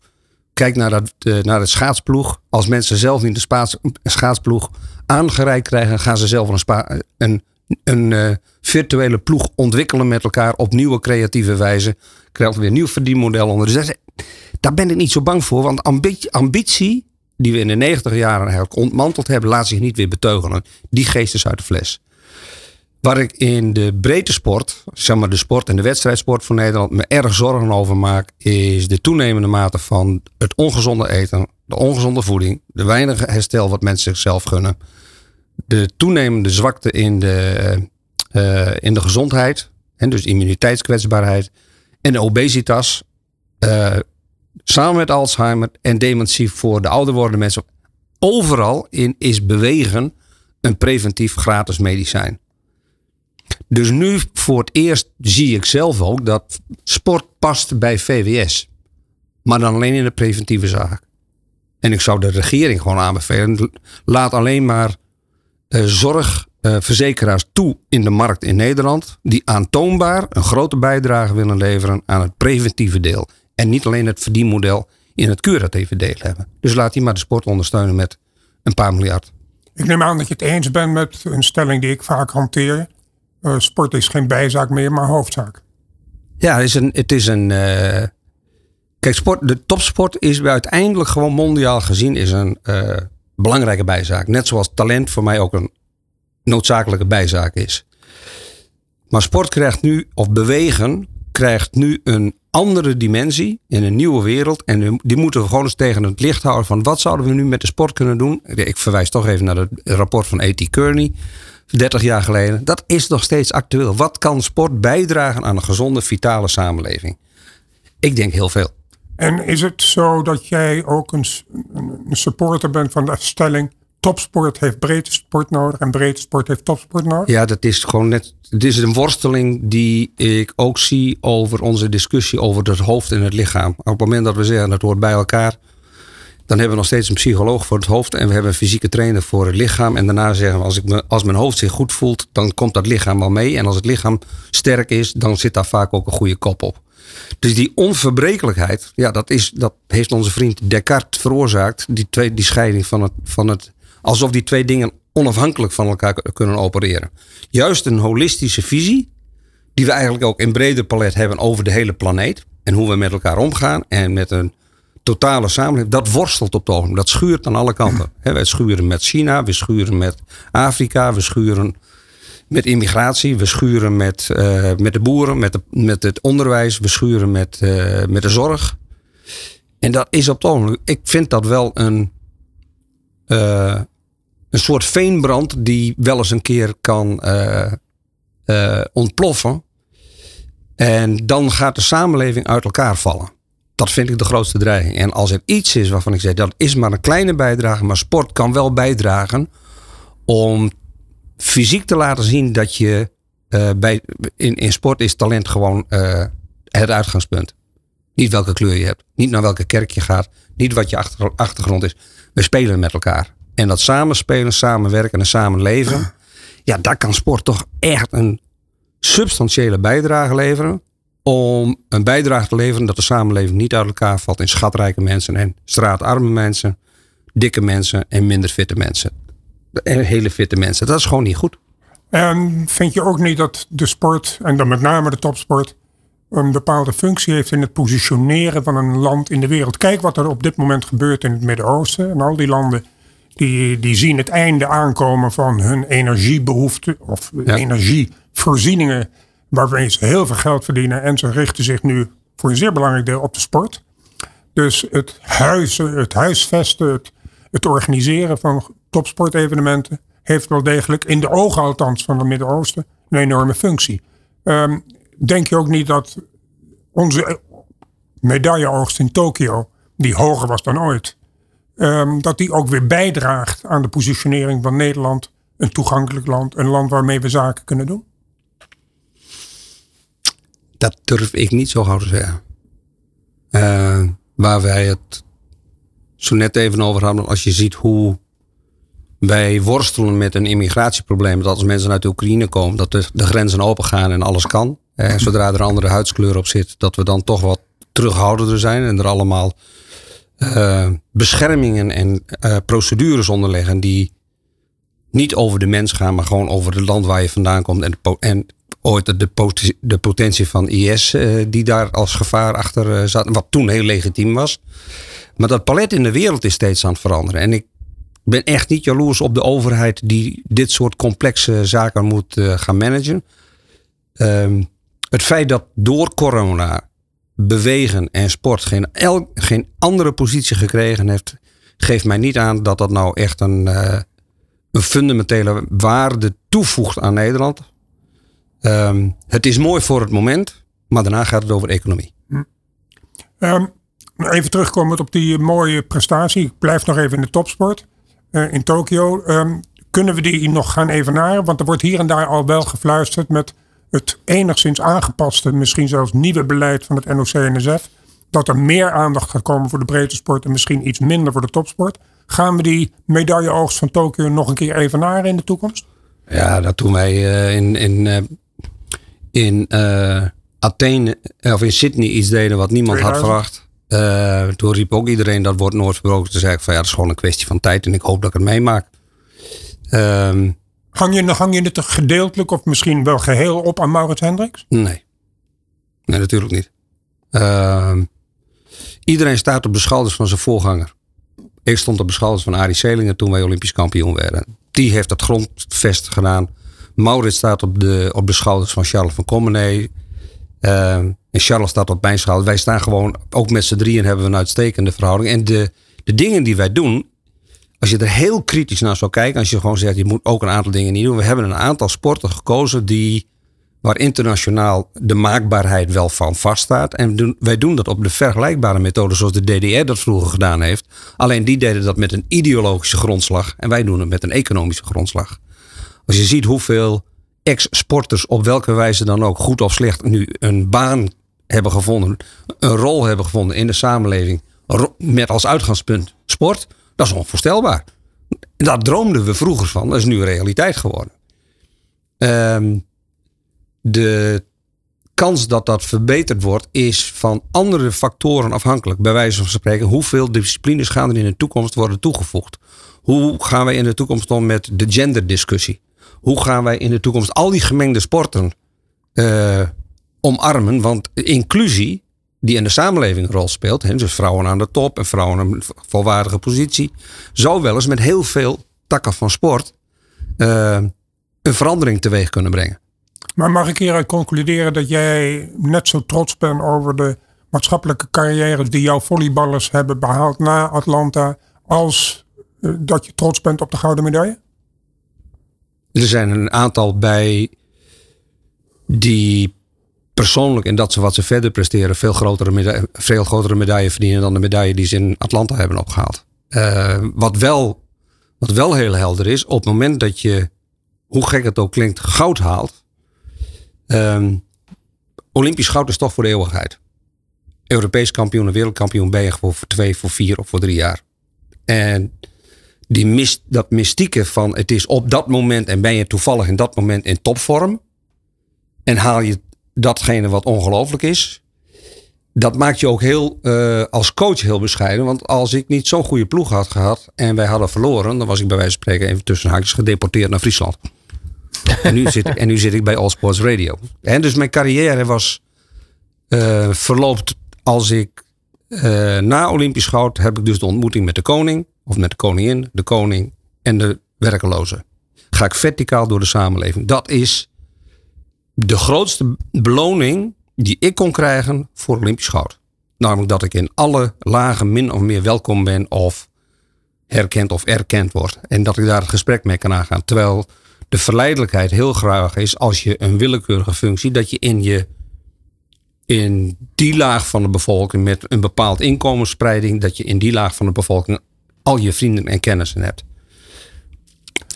Kijk naar, dat, uh, naar het schaatsploeg. Als mensen zelf niet de schaatsploeg aangereikt krijgen, gaan ze zelf een, spa, een, een uh, virtuele ploeg ontwikkelen met elkaar op nieuwe creatieve wijze. Krijgt weer een nieuw verdienmodel onder. Dus daar ben ik niet zo bang voor, want ambitie, die we in de 90 jaren eigenlijk ontmanteld hebben, laat zich niet weer beteugelen. Die geest is uit de fles. Waar ik in de breedte sport, zeg maar de sport en de wedstrijdsport van Nederland, me erg zorgen over maak, is de toenemende mate van het ongezonde eten, de ongezonde voeding, de weinige herstel wat mensen zichzelf gunnen, de toenemende zwakte in de, uh, in de gezondheid, en dus immuniteitskwetsbaarheid, en obesitas, uh, samen met Alzheimer en dementie voor de ouder wordende mensen. Overal in is bewegen een preventief gratis medicijn. Dus nu voor het eerst zie ik zelf ook dat sport past bij VWS. Maar dan alleen in de preventieve zaak. En ik zou de regering gewoon aanbevelen. Laat alleen maar uh, zorgverzekeraars toe in de markt in Nederland. Die aantoonbaar een grote bijdrage willen leveren aan het preventieve deel. En niet alleen het verdienmodel in het curatieve deel hebben. Dus laat die maar de sport ondersteunen met een paar miljard. Ik neem aan dat je het eens bent met een stelling die ik vaak hanteer. Uh, sport is geen bijzaak meer, maar hoofdzaak. Ja, het is een. Het is een uh, kijk, sport, de topsport is uiteindelijk gewoon mondiaal gezien is een uh, belangrijke bijzaak. Net zoals talent voor mij ook een noodzakelijke bijzaak is. Maar sport krijgt nu, of bewegen, krijgt nu een andere dimensie in een nieuwe wereld. En die moeten we gewoon eens tegen het licht houden van wat zouden we nu met de sport kunnen doen. Ik verwijs toch even naar het rapport van A.T. Kearney. 30 jaar geleden. Dat is nog steeds actueel. Wat kan sport bijdragen aan een gezonde, vitale samenleving? Ik denk heel veel. En is het zo dat jij ook een, een supporter bent van de stelling topsport heeft breedte sport nodig en breedte sport heeft topsport nodig? Ja, dat is gewoon net. Het is een worsteling die ik ook zie over onze discussie over het hoofd en het lichaam. Op het moment dat we zeggen dat hoort bij elkaar, dan hebben we nog steeds een psycholoog voor het hoofd en we hebben een fysieke trainer voor het lichaam. En daarna zeggen we als, ik me, als mijn hoofd zich goed voelt, dan komt dat lichaam wel mee. En als het lichaam sterk is, dan zit daar vaak ook een goede kop op. Dus die onverbrekelijkheid, ja, dat, is, dat heeft onze vriend Descartes veroorzaakt. Die, twee, die scheiding van het, van het Alsof die twee dingen onafhankelijk van elkaar kunnen opereren. Juist een holistische visie, die we eigenlijk ook in breder palet hebben over de hele planeet. En hoe we met elkaar omgaan en met een totale samenleving. Dat worstelt op het ogenblik. Dat schuurt aan alle kanten. we schuren met China, we schuren met Afrika, we schuren met immigratie, we schuren met, uh, met de boeren, met, de, met het onderwijs, we schuren met, uh, met de zorg. En dat is op het ogenblik. Ik vind dat wel een. Uh, een soort veenbrand die wel eens een keer kan uh, uh, ontploffen. En dan gaat de samenleving uit elkaar vallen. Dat vind ik de grootste dreiging. En als er iets is waarvan ik zeg dat is maar een kleine bijdrage, maar sport kan wel bijdragen om fysiek te laten zien dat je uh, bij, in, in sport is talent gewoon het uitgangspunt. Niet welke kleur je hebt, niet naar welke kerk je gaat, niet wat je achter, achtergrond is. We spelen met elkaar. En dat samenspelen, samenwerken en samenleven. Ja, daar kan sport toch echt een substantiële bijdrage leveren. Om een bijdrage te leveren dat de samenleving niet uit elkaar valt in schatrijke mensen en straatarme mensen, dikke mensen en minder fitte mensen. En hele fitte mensen. Dat is gewoon niet goed. En vind je ook niet dat de sport, en dan met name de topsport, een bepaalde functie heeft in het positioneren van een land in de wereld? Kijk wat er op dit moment gebeurt in het Midden-Oosten en al die landen die, die zien het einde aankomen van hun energiebehoeften of energievoorzieningen, waarmee ze heel veel geld verdienen. En ze richten zich nu voor een zeer belangrijk deel op de sport. Dus het, huizen, het huisvesten, het, het organiseren van topsportevenementen heeft wel degelijk, in de ogen althans van het Midden-Oosten, een enorme functie. Um, denk je ook niet dat onze medailleoogst in Tokio, die hoger was dan ooit, Um, dat die ook weer bijdraagt aan de positionering van Nederland. Een toegankelijk land, een land waarmee we zaken kunnen doen? Dat durf ik niet zo gauw te zeggen. Uh, waar wij het zo net even over hadden, als je ziet hoe wij worstelen met een immigratieprobleem. Dat als mensen uit Oekraïne komen, dat de, grenzen open gaan en alles kan. En zodra er andere huidskleur op zit, dat we dan toch wat terughoudender zijn en er allemaal uh, beschermingen en uh, procedures onderleggen die niet over de mens gaan, maar gewoon over het land waar je vandaan komt en, en ooit de, de potentie van IS uh, die daar als gevaar achter zat, wat toen heel legitiem was. Maar dat palet in de wereld is steeds aan het veranderen. En ik ben echt niet jaloers op de overheid die dit soort complexe zaken moet gaan managen. Um, het feit dat door corona bewegen en sport geen, el, geen andere positie gekregen heeft, geeft mij niet aan dat dat nou echt een, uh, een fundamentele waarde toevoegt aan Nederland. Um, het is mooi voor het moment, maar daarna gaat het over economie. Hm. Um, even terugkomend op die mooie prestatie. Ik blijf nog even in de topsport uh, in Tokio. Um, kunnen we die nog gaan evenaren? Want er wordt hier en daar al wel gefluisterd met het enigszins aangepaste, misschien zelfs nieuwe beleid van het NOC-NSF. Dat er meer aandacht gaat komen voor de breedte sport en misschien iets minder voor de topsport. Gaan we die medailleoogst van Tokio nog een keer evenaren in de toekomst? Ja, dat doen wij uh, in, in, uh, in uh, Athene of in Sydney iets deden wat niemand 2000. had verwacht. toen riep ook iedereen dat wordt nooit verbroken. Toen zei ik van ja, dat is gewoon een kwestie van tijd en ik hoop dat ik het meemaak. Um, Hang je, hang je het gedeeltelijk of misschien wel geheel op aan Maurits Hendricks? Nee. Nee, natuurlijk niet. Uh, iedereen staat op de schouders van zijn voorganger. Ik stond op de schouders van Arie Selingen toen wij Olympisch kampioen werden. Die heeft dat grondvest gedaan. Maurits staat op de, op de schouders van Charles van Commenee. Uh, en Charles staat op mijn schouders. Wij staan gewoon, ook met z'n drieën hebben we een uitstekende verhouding. En de, de dingen die wij doen, als je er heel kritisch naar zou kijken, als je gewoon zegt, je moet ook een aantal dingen niet doen. We hebben een aantal sporten gekozen die, waar internationaal de maakbaarheid wel van vaststaat. En doen, wij doen dat op de vergelijkbare methode zoals de DDR dat vroeger gedaan heeft. Alleen die deden dat met een ideologische grondslag en wij doen het met een economische grondslag. Als je ziet hoeveel ex-sporters op welke wijze dan ook, goed of slecht, nu een baan hebben gevonden, een rol hebben gevonden in de samenleving, met als uitgangspunt sport dat is onvoorstelbaar. Daar droomden we vroeger van. Dat is nu realiteit geworden. Um, de kans dat dat verbeterd wordt is van andere factoren afhankelijk. Bij wijze van spreken, hoeveel disciplines gaan er in de toekomst worden toegevoegd? Hoe gaan wij in de toekomst om met de genderdiscussie? Hoe gaan wij in de toekomst al die gemengde sporten uh, omarmen? Want inclusie die in de samenleving een rol speelt. Hè, dus vrouwen aan de top en vrouwen in een volwaardige positie. Zou wel eens met heel veel takken van sport uh, een verandering teweeg kunnen brengen. Maar mag ik hieruit concluderen dat jij net zo trots bent over de maatschappelijke carrière die jouw volleyballers hebben behaald na Atlanta, als uh, dat je trots bent op de gouden medaille? Er zijn een aantal bij die persoonlijk en dat ze wat ze verder presteren veel grotere, medaille, veel grotere medaille verdienen dan de medaille die ze in Atlanta hebben opgehaald. Uh, wat, wel, wat wel heel helder is, op het moment dat je, hoe gek het ook klinkt, goud haalt. Um, Olympisch goud is toch voor de eeuwigheid. Europees kampioen en wereldkampioen ben je gewoon voor twee, voor vier of voor drie jaar. En die mist, dat mystieke van het is op dat moment en ben je toevallig in dat moment in topvorm. En haal je datgene wat ongelooflijk is. Dat maakt je ook heel, uh, als coach heel bescheiden. Want als ik niet zo'n goede ploeg had gehad en wij hadden verloren, dan was ik bij wijze van spreken even tussen haakjes gedeporteerd naar Friesland. en, nu zit, en nu zit ik bij All Sports Radio. En dus mijn carrière was uh, verloopt als ik uh, na Olympisch goud heb ik dus de ontmoeting met de koning, of met de koningin, de koning en de werkelozen. Ga ik verticaal door de samenleving. Dat is de grootste beloning die ik kon krijgen voor Olympisch goud. Namelijk dat ik in alle lagen min of meer welkom ben of herkend of erkend word. En dat ik daar het gesprek mee kan aangaan. Terwijl de verleidelijkheid heel graag is als je een willekeurige functie, dat je in je in die laag van de bevolking met een bepaald inkomensspreiding, dat je in die laag van de bevolking al je vrienden en kennissen hebt.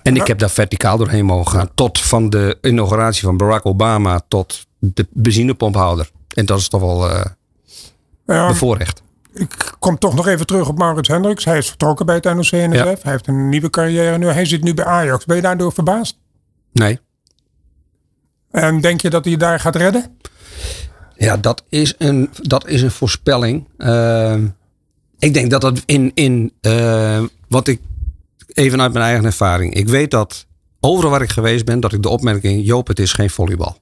En ik heb daar verticaal doorheen mogen gaan. Tot van de inauguratie van Barack Obama tot de benzinepompouder. En dat is toch wel uh, ja, bevoorrecht. Ik kom toch nog even terug op Maurits Hendricks. Hij is vertrokken bij het NOC-NSF. Ja. Hij heeft een nieuwe carrière nu. Hij zit nu bij Ajax. Ben je daardoor verbaasd? Nee. En denk je dat hij daar gaat redden? Ja, dat is een, dat is een voorspelling. Uh, ik denk dat dat in, in uh, wat ik even uit mijn eigen ervaring. Ik weet dat overal waar ik geweest ben, dat ik de opmerking: Joop, het is geen volleybal.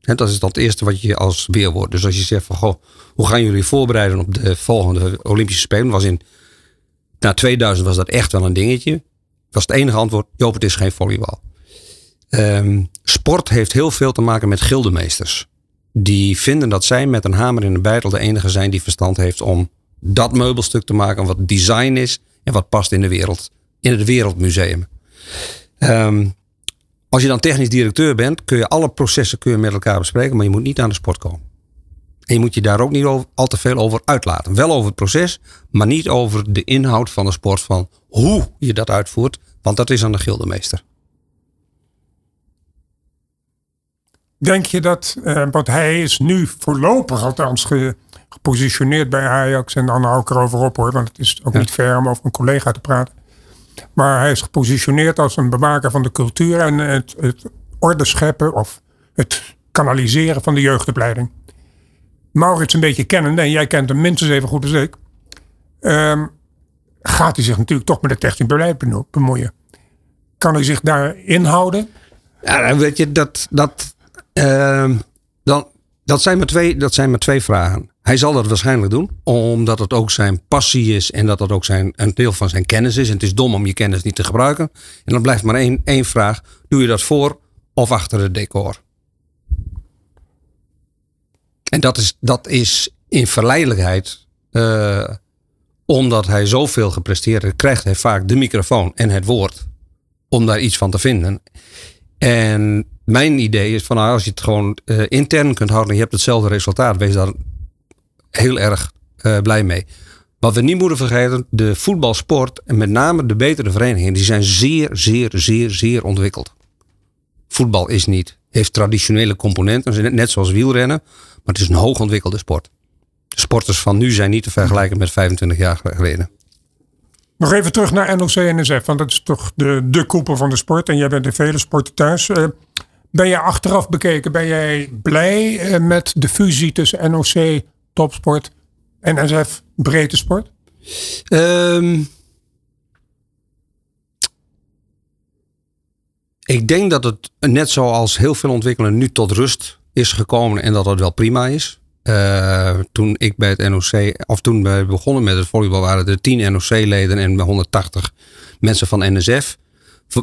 En dat is dat eerste wat je als weerwoord. Dus als je zegt van goh, hoe gaan jullie voorbereiden op de volgende Olympische Spelen? Was in Na 2000 was dat echt wel een dingetje. Was het enige antwoord, Joop, het is geen volleybal. Ehm, sport heeft heel veel te maken met gildemeesters. Die vinden dat zij met een hamer in een bijtel de enige zijn die verstand heeft om dat meubelstuk te maken wat design is en wat past in de wereld, in het wereldmuseum. Ehm, als je dan technisch directeur bent, kun je alle processen kun je met elkaar bespreken, maar je moet niet aan de sport komen. En je moet je daar ook niet over, al te veel over uitlaten. Wel over het proces, maar niet over de inhoud van de sport, van hoe je dat uitvoert, want dat is aan de gildemeester. Denk je dat, want hij is nu voorlopig althans gepositioneerd bij Ajax. En dan hou ik erover op hoor, want het is ook niet fair om over een collega te praten. Maar hij is gepositioneerd als een bewaker van de cultuur en het, het orde scheppen of het kanaliseren van de jeugdopleiding. Maurits een beetje kennende, en jij kent hem minstens even goed als ik, um, gaat hij zich natuurlijk toch met het technisch beleid bemoeien. Kan hij zich daar inhouden? Ja, weet je, dat, dat, uh, dan, dat, zijn maar twee, dat zijn maar twee vragen. Hij zal dat waarschijnlijk doen, omdat het ook zijn passie is en dat dat ook zijn, een deel van zijn kennis is. En het is dom om je kennis niet te gebruiken. En dan blijft maar één, één vraag: doe je dat voor of achter het decor? En dat is, dat is in verleidelijkheid, uh, omdat hij zoveel gepresteerd heeft, krijgt hij vaak de microfoon en het woord om daar iets van te vinden. En mijn idee is van nou, als je het gewoon uh, intern kunt houden en je hebt hetzelfde resultaat, wees daar heel erg uh, blij mee. Wat we niet moeten vergeten, de voetbalsport en met name de betere verenigingen, die zijn zeer, zeer, zeer, zeer ontwikkeld. Voetbal is niet, heeft traditionele componenten, net zoals wielrennen, maar het is een hoogontwikkelde sport. De sporters van nu zijn niet te vergelijken met 25 jaar geleden. Nog even terug naar NOC-NSF, want dat is toch de, de koepel van de sport. En jij bent in vele sporten thuis. Ben jij achteraf bekeken, ben jij blij uh, met de fusie tussen NOC, topsport en NSF, breedte sport? Um, ik denk dat het net zoals heel veel ontwikkelingen nu tot rust is gekomen en dat dat wel prima is. Uh, toen ik bij het NOC, of toen we begonnen met het volleybal, waren er 10 NOC-leden en 180 mensen van NSF.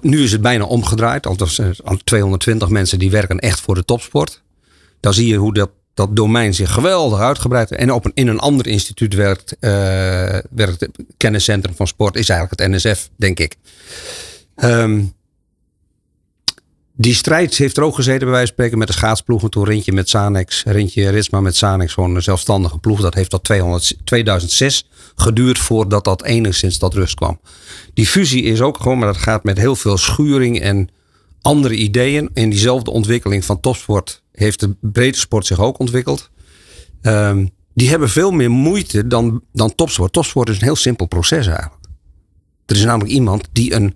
Nu is het bijna omgedraaid. Althans, 220 mensen die werken echt voor de topsport. Dan zie je hoe dat, dat domein zich geweldig uitgebreid. En op in een ander instituut werkt, uh, werkt het kenniscentrum van sport. Is eigenlijk het NSF, denk ik. Um, die strijd heeft er ook gezeten bij wijze van spreken met de schaatsploegen. Toen Rintje met Sanex, Rintje Ritsma met Sanex, gewoon een zelfstandige ploeg. Dat heeft tot 200, 2006 geduurd voordat dat enigszins tot rust kwam. Die fusie is ook gewoon, maar dat gaat met heel veel schuring en andere ideeën. In diezelfde ontwikkeling van topsport heeft de breedte sport zich ook ontwikkeld. Um, die hebben veel meer moeite dan, dan topsport. Topsport is een heel simpel proces eigenlijk. Er is namelijk iemand die een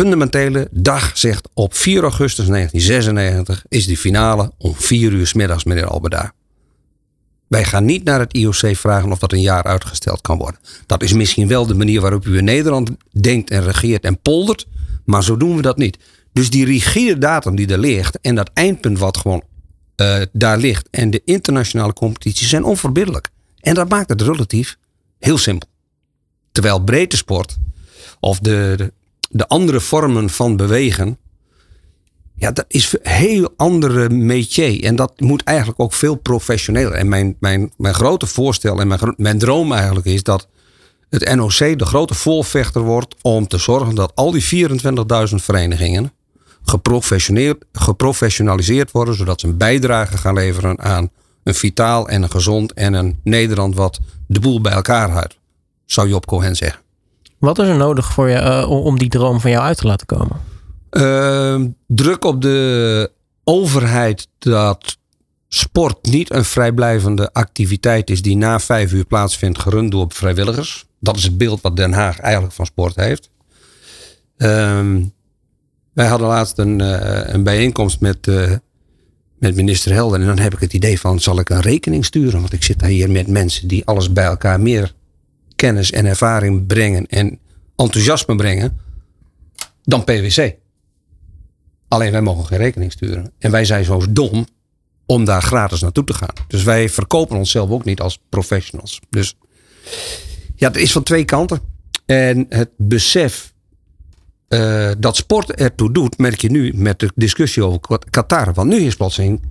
fundamentele dag zegt op 4 augustus 1996 is die finale om 4 uur s middags, meneer Albeda. Wij gaan niet naar het IOC vragen of dat een jaar uitgesteld kan worden. Dat is misschien wel de manier waarop u in Nederland denkt en regeert en poldert, maar zo doen we dat niet. Dus die rigide datum die er ligt en dat eindpunt wat gewoon uh, daar ligt en de internationale competities zijn onverbiddelijk. En dat maakt het relatief heel simpel. Terwijl breedte sport of de, de andere vormen van bewegen. Ja, dat is een heel andere métier. En dat moet eigenlijk ook veel professioneler. En mijn, mijn, mijn grote voorstel en mijn, mijn droom eigenlijk is dat het NOC de grote voorvechter wordt om te zorgen dat al die 24.000 verenigingen geprofessionaliseerd worden, zodat ze een bijdrage gaan leveren aan een vitaal en een gezond en een Nederland wat de boel bij elkaar houdt, zou Job Cohen zeggen. Wat is er nodig voor je uh, om die droom van jou uit te laten komen? Uh, druk op de overheid dat sport niet een vrijblijvende activiteit is die na vijf uur plaatsvindt, gerund door vrijwilligers. Dat is het beeld wat Den Haag eigenlijk van sport heeft. Uh, wij hadden laatst een, uh, een bijeenkomst met, uh, met minister Helder. En dan heb ik het idee van, zal ik een rekening sturen? Want ik zit hier met mensen die alles bij elkaar meer kennis en ervaring brengen en enthousiasme brengen dan PwC. Alleen wij mogen geen rekening sturen. En wij zijn zo dom om daar gratis naartoe te gaan. Dus wij verkopen onszelf ook niet als professionals. Dus Ja, het is van twee kanten. En het besef uh, dat sport ertoe doet, merk je nu met de discussie over Qatar. Want nu is plotseling,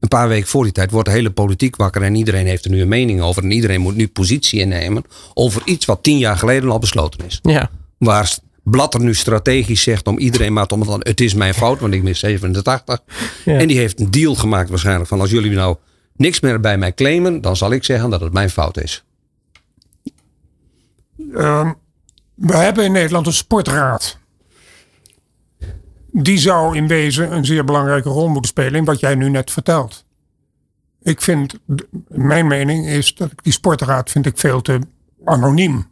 een paar weken voor die tijd, wordt de hele politiek wakker en iedereen heeft er nu een mening over. En iedereen moet nu positie innemen over iets wat tien jaar geleden al besloten is. Ja. Waar Blatter nu strategisch zegt om iedereen maar te omvallen. Het is mijn fout, want ik mis 87. Ja. En die heeft een deal gemaakt waarschijnlijk van als jullie nou niks meer bij mij claimen, dan zal ik zeggen dat het mijn fout is. Uh, we hebben in Nederland een sportraad. Die zou in wezen een zeer belangrijke rol moeten spelen in wat jij nu net vertelt. Ik vind, mijn mening is dat die sportraad vind ik veel te anoniem.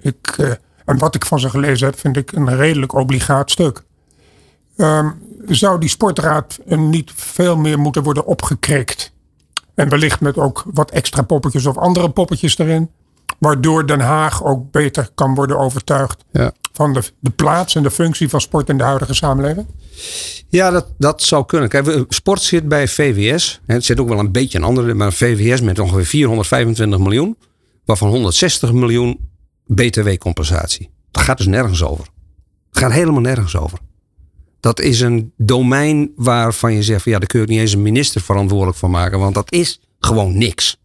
Ik, uh, en wat ik van ze gelezen heb, vind ik een redelijk obligaat stuk. Um, zou die sportraad niet veel meer moeten worden opgekrikt? En wellicht met ook wat extra poppetjes of andere poppetjes erin. Waardoor Den Haag ook beter kan worden overtuigd ja. van de, de plaats en de functie van sport in de huidige samenleving? Ja, dat, dat zou kunnen. Kijk, sport zit bij VWS. Het zit ook wel een beetje een andere, maar VWS met ongeveer 425 miljoen. Waarvan 160 miljoen BTW-compensatie. Dat gaat dus nergens over. Het gaat helemaal nergens over. Dat is een domein waarvan je zegt: van, ja, daar kun je niet eens een minister verantwoordelijk voor maken, want dat is gewoon niks.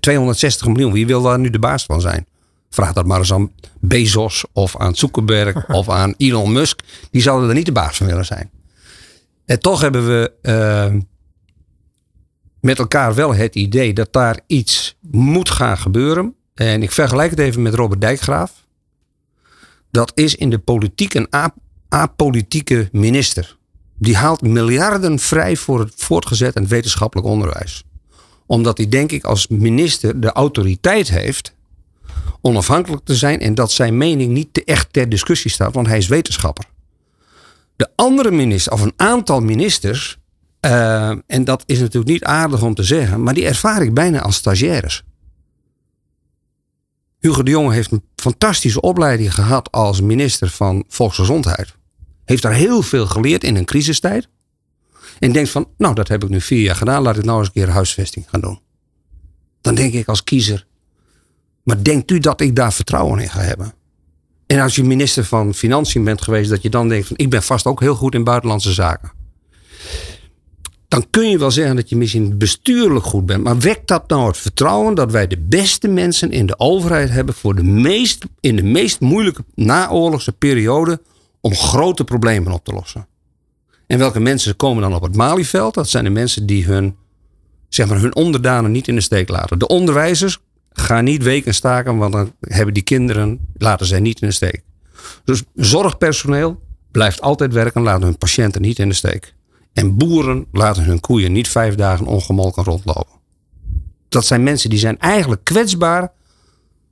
260 miljoen, wie wil daar nu de baas van zijn? Vraag dat maar eens aan Bezos of aan Zuckerberg [laughs] of aan Elon Musk. Die zouden er niet de baas van willen zijn. En toch hebben we uh, met elkaar wel het idee dat daar iets moet gaan gebeuren. En ik vergelijk het even met Robert Dijkgraaf. Dat is in de politiek een apolitieke minister. Die haalt miljarden vrij voor het voortgezet en wetenschappelijk onderwijs. Omdat hij, denk ik, als minister de autoriteit heeft onafhankelijk te zijn en dat zijn mening niet te echt ter discussie staat, want hij is wetenschapper. De andere minister, of een aantal ministers, uh, en dat is natuurlijk niet aardig om te zeggen, maar die ervaar ik bijna als stagiaires. Hugo de Jonge heeft een fantastische opleiding gehad als minister van Volksgezondheid. Heeft daar heel veel geleerd in een crisistijd. En denkt van, nou dat heb ik nu vier jaar gedaan, laat ik nou eens een keer huisvesting gaan doen. Dan denk ik als kiezer, maar denkt u dat ik daar vertrouwen in ga hebben? En als je minister van Financiën bent geweest, dat je dan denkt van, ik ben vast ook heel goed in buitenlandse zaken dan kun je wel zeggen dat je misschien bestuurlijk goed bent. Maar wekt dat nou het vertrouwen dat wij de beste mensen in de overheid hebben voor de meest, in de meest moeilijke naoorlogse periode om grote problemen op te lossen? En welke mensen komen dan op het Malieveld? Dat zijn de mensen die hun, zeg maar, hun onderdanen niet in de steek laten. De onderwijzers gaan niet weken staken, want dan hebben die kinderen, laten zij niet in de steek. Dus zorgpersoneel blijft altijd werken, laten hun patiënten niet in de steek. En boeren laten hun koeien niet vijf dagen ongemolken rondlopen. Dat zijn mensen die zijn eigenlijk kwetsbaar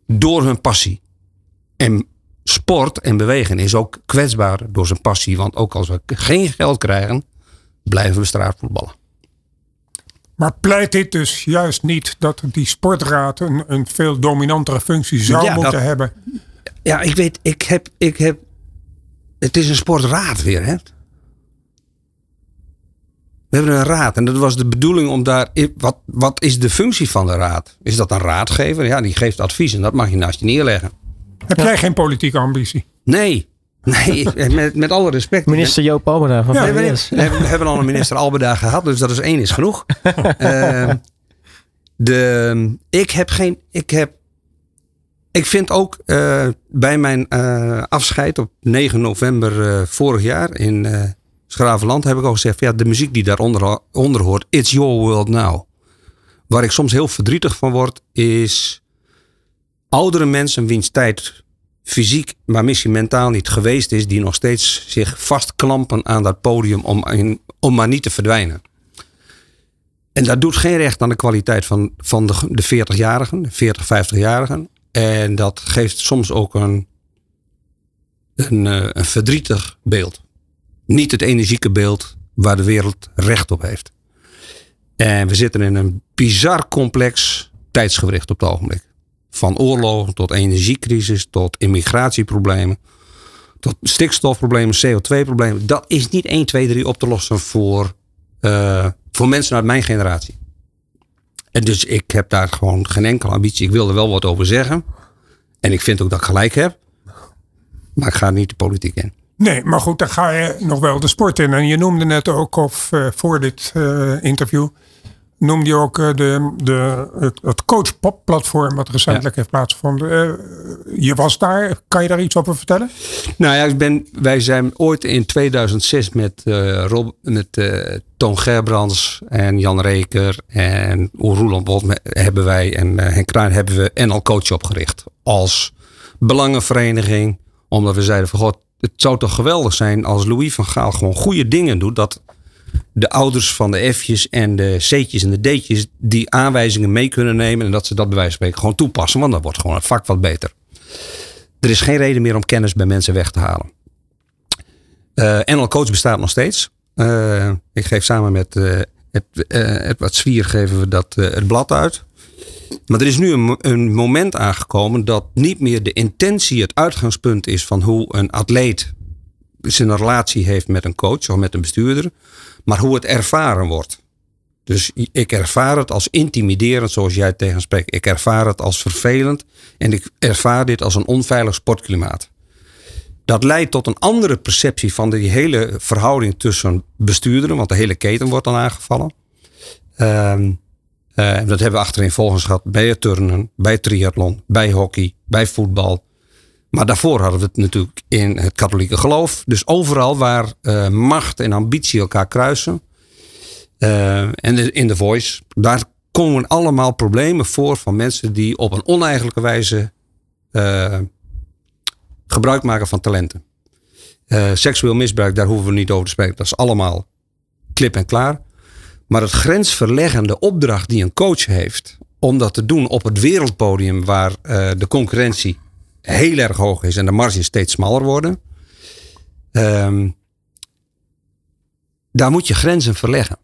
door hun passie. En sport en bewegen is ook kwetsbaar door zijn passie. Want ook als we geen geld krijgen, blijven we straatvoetballen. Maar pleit dit dus juist niet dat die sportraad een, een veel dominantere functie zou moeten hebben? Ja, ik weet, ik heb, ik heb. Het is een sportraad weer, hè? We hebben een raad en dat was de bedoeling om daar. Wat, wat is de functie van de raad? Is dat een raadgever? Ja, die geeft advies en dat mag je naast je neerleggen. Heb jij geen politieke ambitie? Nee. Nee, [laughs] met, met alle respect. Minister Joop Albeda van ja, we, we, hebben al een minister Albeda gehad, dus dat is één is genoeg. uh, [laughs] de, ik heb geen. Ik, heb, ik vind ook uh, bij mijn uh, afscheid op 9 november vorig jaar in Schravenland heb ik al gezegd, ja, de muziek die daaronder onder hoort, It's Your World Now. Waar ik soms heel verdrietig van word, is oudere mensen wiens tijd fysiek, maar misschien mentaal niet geweest is, die nog steeds zich vastklampen aan dat podium om, om maar niet te verdwijnen. En dat doet geen recht aan de kwaliteit van, van de, de 40-jarigen, de 40, 50-jarigen. En dat geeft soms ook een, een, eh, een verdrietig beeld niet het energieke beeld waar de wereld recht op heeft. En we zitten in een bizar complex tijdsgewricht op het ogenblik. Van oorlogen tot energiecrisis, tot immigratieproblemen, tot stikstofproblemen, CO2-problemen. Dat is niet 1, 2, 3 op te lossen voor, uh, voor mensen uit mijn generatie. En dus ik heb daar gewoon geen enkele ambitie. Ik wil er wel wat over zeggen. En ik vind ook dat ik gelijk heb. Maar ik ga niet de politiek in. Nee, maar goed, dan ga je nog wel de sport in. En je noemde net ook, of uh, voor dit uh, interview, noemde je ook uh, de, de, het, het coach-pop-platform wat recentelijk ja. heeft plaatsgevonden. je was daar, kan je daar iets over vertellen? Nou ja, ik ben, wij zijn ooit in 2006 met, Rob, met Toon Gerbrands en Jan Reker en Roeland Bot hebben wij en Henk Kruin hebben we NL Coach opgericht. Als belangenvereniging, omdat we zeiden van god, het zou toch geweldig zijn als Louis van Gaal gewoon goede dingen doet. Dat de ouders van de F'jes en de C'tjes en de D'tjes die aanwijzingen mee kunnen nemen. En dat ze dat bij wijze van spreken gewoon toepassen. Want dan wordt gewoon het vak wat beter. Er is geen reden meer om kennis bij mensen weg te halen. Uh, NL Coach bestaat nog steeds. Uh, ik geef samen met uh, Edward Zwier geven we dat, het blad uit. Maar er is nu een, een, moment aangekomen dat niet meer de intentie het uitgangspunt is van hoe een atleet zijn relatie heeft met een coach of met een bestuurder, maar hoe het ervaren wordt. Dus ik ervaar het als intimiderend, zoals jij tegenspreekt. Ik ervaar het als vervelend en ik ervaar dit als een onveilig sportklimaat. Dat leidt tot een andere perceptie van die hele verhouding tussen bestuurderen, want de hele keten wordt dan aangevallen. Um, uh, dat hebben we achterin volgens gehad bij het turnen, bij triathlon, bij hockey, bij voetbal. Maar daarvoor hadden we het natuurlijk in het katholieke geloof. Dus overal waar uh, macht en ambitie elkaar kruisen. Uh, en in de voice, daar komen allemaal problemen voor van mensen die op een oneigenlijke wijze gebruik maken van talenten. seksueel misbruik, daar hoeven we niet over te spreken. Dat is allemaal klip en klaar. Maar het grensverleggende opdracht die een coach heeft om dat te doen op het wereldpodium waar de concurrentie heel erg hoog is en de marges steeds smaller worden. Um, daar moet je grenzen verleggen.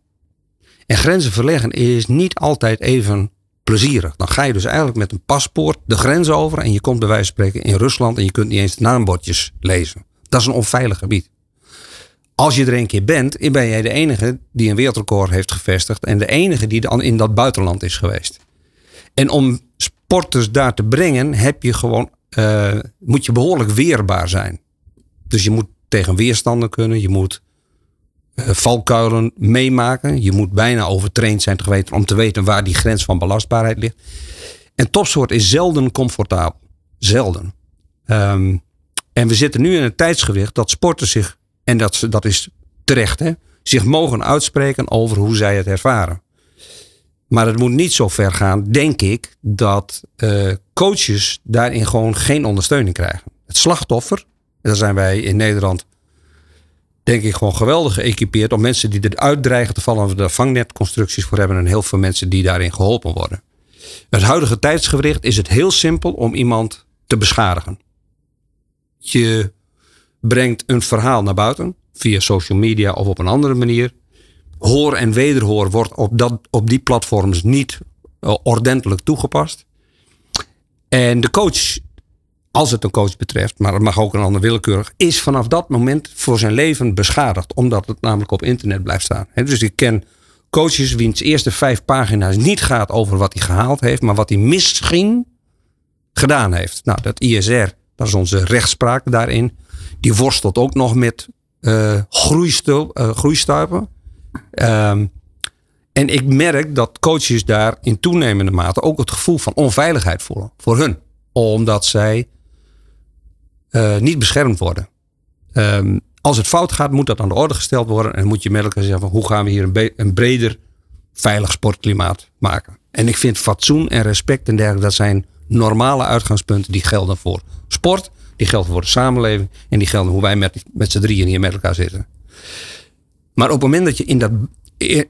En grenzen verleggen is niet altijd even plezierig. Dan ga je dus eigenlijk met een paspoort de grens over en je komt bij wijze van spreken in Rusland en je kunt niet eens de naambordjes lezen. Dat is een onveilig gebied als je er een keer bent, ben jij de enige die een wereldrecord heeft gevestigd. En de enige die dan in dat buitenland is geweest. En om sporters daar te brengen, heb je gewoon, uh, moet je behoorlijk weerbaar zijn. Dus je moet tegen weerstanden kunnen. Je moet uh, valkuilen meemaken. Je moet bijna overtraind zijn geweten om te weten waar die grens van belastbaarheid ligt. En topsport is zelden comfortabel. Zelden. Um, en we zitten nu in een tijdsgewicht dat sporters zich en dat, dat is terecht, hè, zich mogen uitspreken over hoe zij het ervaren. Maar het moet niet zo ver gaan, denk ik, dat uh, coaches daarin gewoon geen ondersteuning krijgen. Het slachtoffer, daar zijn wij in Nederland, denk ik, gewoon geweldig geëquipeerd om mensen die eruit dreigen te vallen, we daar vangnetconstructies voor hebben en heel veel mensen die daarin geholpen worden. Het huidige tijdsgericht is het heel simpel om iemand te beschadigen. Je brengt een verhaal naar buiten. Via social media of op een andere manier. Hoor en wederhoor wordt op, dat, op die platforms niet uh, ordentelijk toegepast. En de coach, als het een coach betreft, maar het mag ook een ander willekeurig, is vanaf dat moment voor zijn leven beschadigd. Omdat het namelijk op internet blijft staan. dus ik ken coaches wiens eerste vijf pagina's niet gaat over wat hij gehaald heeft, maar wat hij misschien gedaan heeft. Nou, dat ISR, dat is onze rechtspraak daarin die worstelt ook nog met uh, groeistuipen. Um, en ik merk dat coaches daar in toenemende mate ook het gevoel van onveiligheid voelen voor hun. Omdat zij uh, niet beschermd worden. Um, als het fout gaat, moet dat aan de orde gesteld worden. En moet je met elkaar zeggen: hoe gaan we hier een, een, breder, veilig sportklimaat maken? En ik vind fatsoen en respect en dergelijke, dat zijn normale uitgangspunten die gelden voor sport die gelden voor de samenleving. En die gelden hoe wij met, met z'n drieën hier met elkaar zitten. Maar op het moment dat je in dat,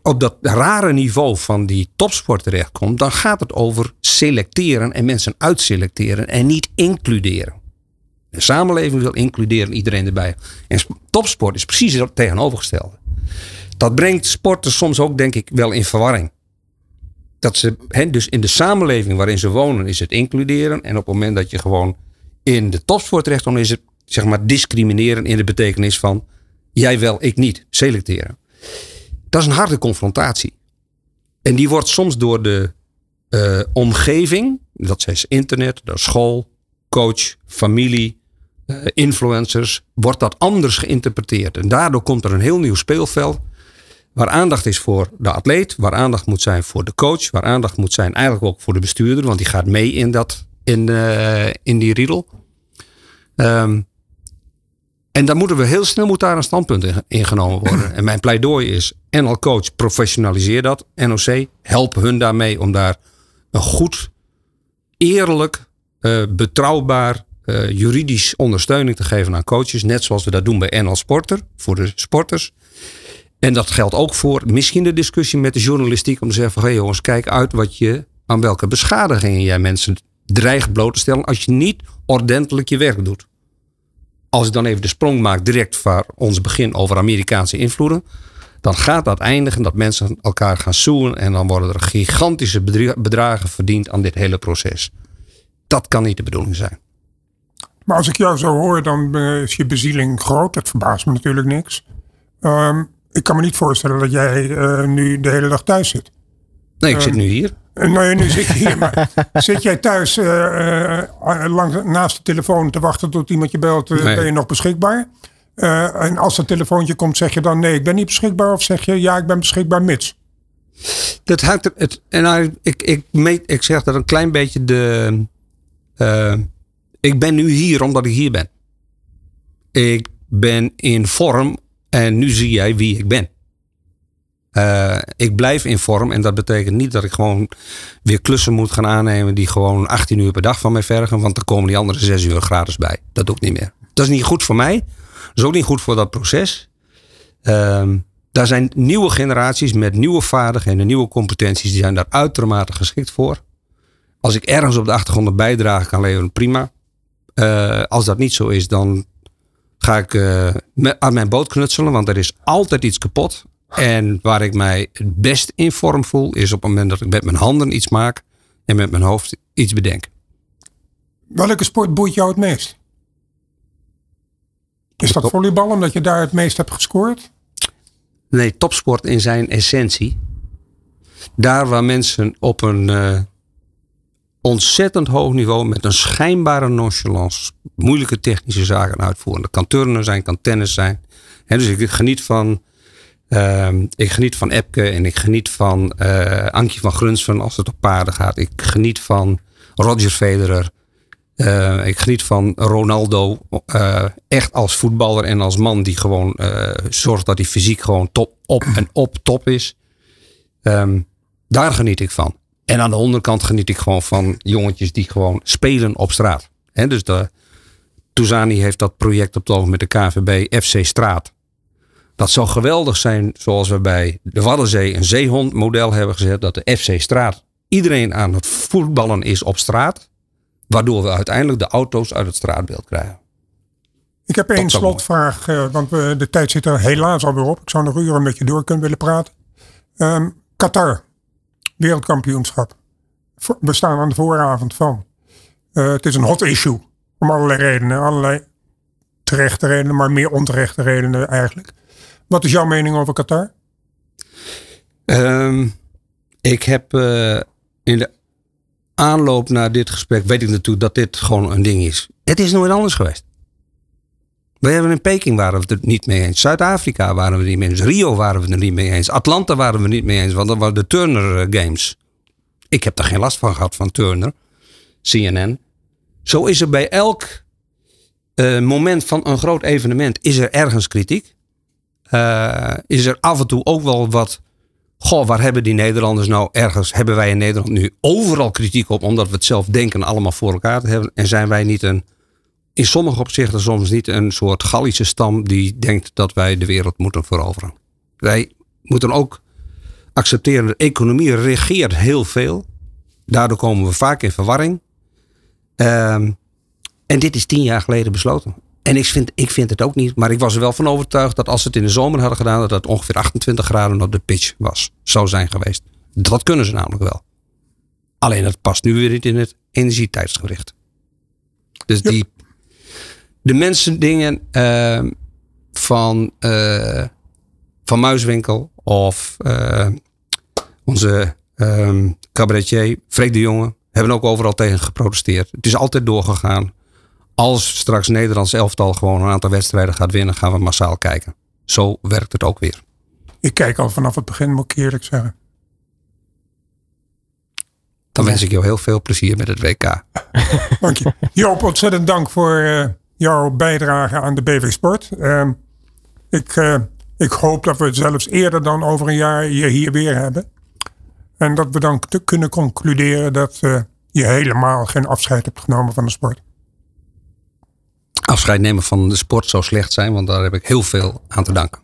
op dat rare niveau van die topsport terechtkomt. Dan gaat het over selecteren en mensen uitselecteren. En niet includeren. De samenleving wil includeren, iedereen erbij. En topsport is precies het tegenovergestelde. Dat brengt sporters soms ook, denk ik, wel in verwarring. Dat ze, dus in de samenleving waarin ze wonen, is het includeren. En op het moment dat je gewoon in de topsport terecht is het zeg maar discrimineren in de betekenis van jij wel, ik niet, selecteren. Dat is een harde confrontatie. En die wordt soms door de uh, omgeving, dat is internet, door school, coach, familie, eh, influencers, wordt dat anders geïnterpreteerd. En daardoor komt er een heel nieuw speelveld. Waar aandacht is voor de atleet, waar aandacht moet zijn voor de coach, waar aandacht moet zijn eigenlijk ook voor de bestuurder, want die gaat mee in, dat, in, uh, in die riedel. Um, en dan moeten we heel snel moet daar een standpunt in, ingenomen worden. [clears throat] En mijn pleidooi is: NL Coach, professionaliseer dat. NOC, help hun daarmee om daar een goed, eerlijk, uh, betrouwbaar, uh, juridisch ondersteuning te geven aan coaches. Net zoals we dat doen bij NL Sporter, voor de sporters. En dat geldt ook voor misschien de discussie met de journalistiek om te zeggen van hey jongens, kijk uit wat je, aan welke beschadigingen jij mensen dreigt bloot te stellen als je niet ordentelijk je werk doet. Als ik dan even de sprong maak direct voor ons begin over Amerikaanse invloeden, dan gaat dat eindigen dat mensen elkaar gaan zoenen en dan worden er gigantische bedragen verdiend aan dit hele proces. Dat kan niet de bedoeling zijn. Maar als ik jou zo hoor, dan is je bezieling groot. Dat verbaast me natuurlijk niks. Um, ik kan me niet voorstellen dat jij uh, nu de hele dag thuis zit. Nee, ik um, zit nu hier. Uh, nee, nu zit je hier. maar [laughs] zit jij thuis uh, langs, naast de telefoon te wachten tot iemand je belt? Nee. Ben je nog beschikbaar? En als een telefoontje komt, zeg je dan nee, ik ben niet beschikbaar? Of zeg je ja, ik ben beschikbaar, mits? Dat hangt er. Het, en nou, ik, ik, ik zeg dat een klein beetje de. ik ben nu hier omdat ik hier ben. Ik ben in vorm en nu zie jij wie ik ben. Uh, ik blijf in vorm en dat betekent niet dat ik gewoon weer klussen moet gaan aannemen die gewoon 18 uur per dag van mij vergen, want dan komen die andere 6 uur gratis bij. Dat doe ik niet meer. Dat is niet goed voor mij. Is ook niet goed voor dat proces. Uh, daar zijn nieuwe generaties met nieuwe vaardigheden en nieuwe competenties, die zijn daar uitermate geschikt voor. Als ik ergens op de achtergrond een bijdrage kan leveren, prima. Uh, als dat niet zo is, dan ga ik uh, aan mijn boot knutselen, want er is altijd iets kapot. En waar ik mij het best in vorm voel, is op het moment dat ik met mijn handen iets maak en met mijn hoofd iets bedenk. Welke sport boeit jou het meest? Is dat volleybal omdat je daar het meest hebt gescoord? Nee, topsport in zijn essentie. Daar waar mensen op een uh, ontzettend hoog niveau met een schijnbare nonchalance moeilijke technische zaken uitvoeren. Dat kan turnen zijn, kan tennis zijn. dus ik geniet van, uh, ik geniet van Epke en ik geniet van uh, Ankie van Grunsven als het op paarden gaat. Ik geniet van Roger Federer. Uh, ik geniet van Ronaldo. Uh, echt als voetballer en als man die gewoon zorgt dat hij fysiek gewoon top, op en op top is. Um, daar geniet ik van. En aan de onderkant geniet ik gewoon van jongetjes die gewoon spelen op straat. He, dus de, Touzani heeft dat project op het met de KVB FC Straat. Dat zou geweldig zijn zoals we bij de Waddenzee een zeehondmodel hebben gezet. Dat de FC Straat iedereen aan het voetballen is op straat. Waardoor we uiteindelijk de auto's uit het straatbeeld krijgen. Ik heb één slotvraag, uh, want we, de tijd zit er helaas alweer op. Ik zou nog uren met je door kunnen willen praten. Um, Qatar, wereldkampioenschap. We staan aan de vooravond van. Uh, het is een hot issue. Om allerlei redenen. Allerlei terechte redenen, maar meer onterechte redenen eigenlijk. Wat is jouw mening over Qatar? Um, ik heb uh, in de aanloop naar dit gesprek, weet ik natuurlijk dat dit gewoon een ding is. Het is nooit anders geweest. We hebben in Peking waren we het niet mee eens. Zuid-Afrika waren we het niet mee eens. Rio waren we het niet mee eens. Atlanta waren we het niet mee eens. Want dat waren de Turner eh, Games. Ik heb daar geen last van gehad van Turner. CNN. Zo is er bij elk uh, moment van een groot evenement is er ergens kritiek. Uh, is er af en toe ook wel wat. Goh, waar hebben die Nederlanders nou ergens? Hebben wij in Nederland nu overal kritiek op, omdat we het zelf denken allemaal voor elkaar te hebben? En zijn wij niet een, in sommige opzichten soms niet een soort Gallische stam die denkt dat wij de wereld moeten veroveren? Wij moeten ook accepteren, de economie regeert heel veel. Daardoor komen we vaak in verwarring. Um, en dit is tien jaar geleden besloten. En ik vind, ik vind het ook niet. Maar ik was er wel van overtuigd dat als ze het in de zomer hadden gedaan, dat het ongeveer 28 graden op de pitch was. Zou zijn geweest. Dat kunnen ze namelijk wel. Alleen dat past nu weer niet in het energietijdsgericht. Dus die, de mensen dingen uh, van, uh, van Muiswinkel of uh, onze um, cabaretier Freek de Jonge hebben ook overal tegen geprotesteerd. Het is altijd doorgegaan. Als straks Nederlands elftal gewoon een aantal wedstrijden gaat winnen, gaan we massaal kijken. Zo werkt het ook weer. Ik kijk al vanaf het begin, moet ik eerlijk zeggen. Dan wens ik jou heel veel plezier met het WK. [laughs] Dank je. Joop, ontzettend dank voor uh, jouw bijdrage aan de BV Sport. Uh, ik, uh, ik hoop dat we zelfs eerder dan over een jaar je hier weer hebben. En dat we dan kunnen concluderen dat uh, je helemaal geen afscheid hebt genomen van de sport. Afscheid nemen van de sport zou slecht zijn, want daar heb ik heel veel aan te danken.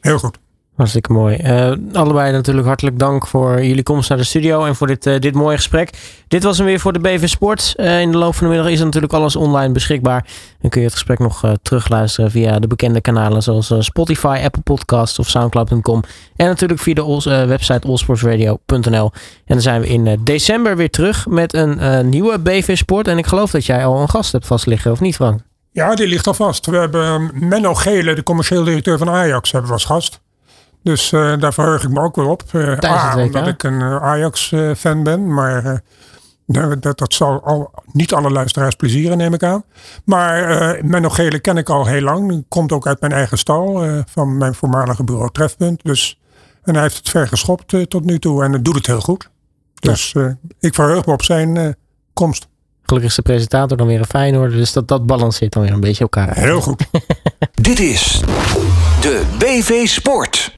Heel goed. Hartstikke mooi. Uh, allebei natuurlijk hartelijk dank voor jullie komst naar de studio en voor dit, uh, dit mooie gesprek. Dit was hem weer voor de BV Sport. Uh, in de loop van de middag is natuurlijk alles online beschikbaar. En kun je het gesprek nog terugluisteren via de bekende kanalen zoals Spotify, Apple Podcasts of Soundcloud.com. En natuurlijk via de website allsportsradio.nl. En dan zijn we in december weer terug met een nieuwe BV Sport. En ik geloof dat jij al een gast hebt vast liggen, of niet Frank? Ja, die ligt al vast. We hebben Menno Gele, de commercieel directeur van Ajax, hebben we als gast. Dus uh, daar verheug ik me ook wel op. Uh, A, omdat ik een uh, Ajax-fan ben. Maar dat, dat zal al, niet alle luisteraars plezieren, neem ik aan. Maar Menno Gele ken ik al heel lang. Komt ook uit mijn eigen stal. van mijn voormalige bureau Trefpunt. Dus, en hij heeft het ver geschopt tot nu toe. En doet het heel goed. Dus ik verheug me op zijn komst. Gelukkig is de presentator dan weer een Feyenoord. Dus dat, dat balanceert dan weer een beetje elkaar Heel goed. [laughs] Dit is de BV Sport.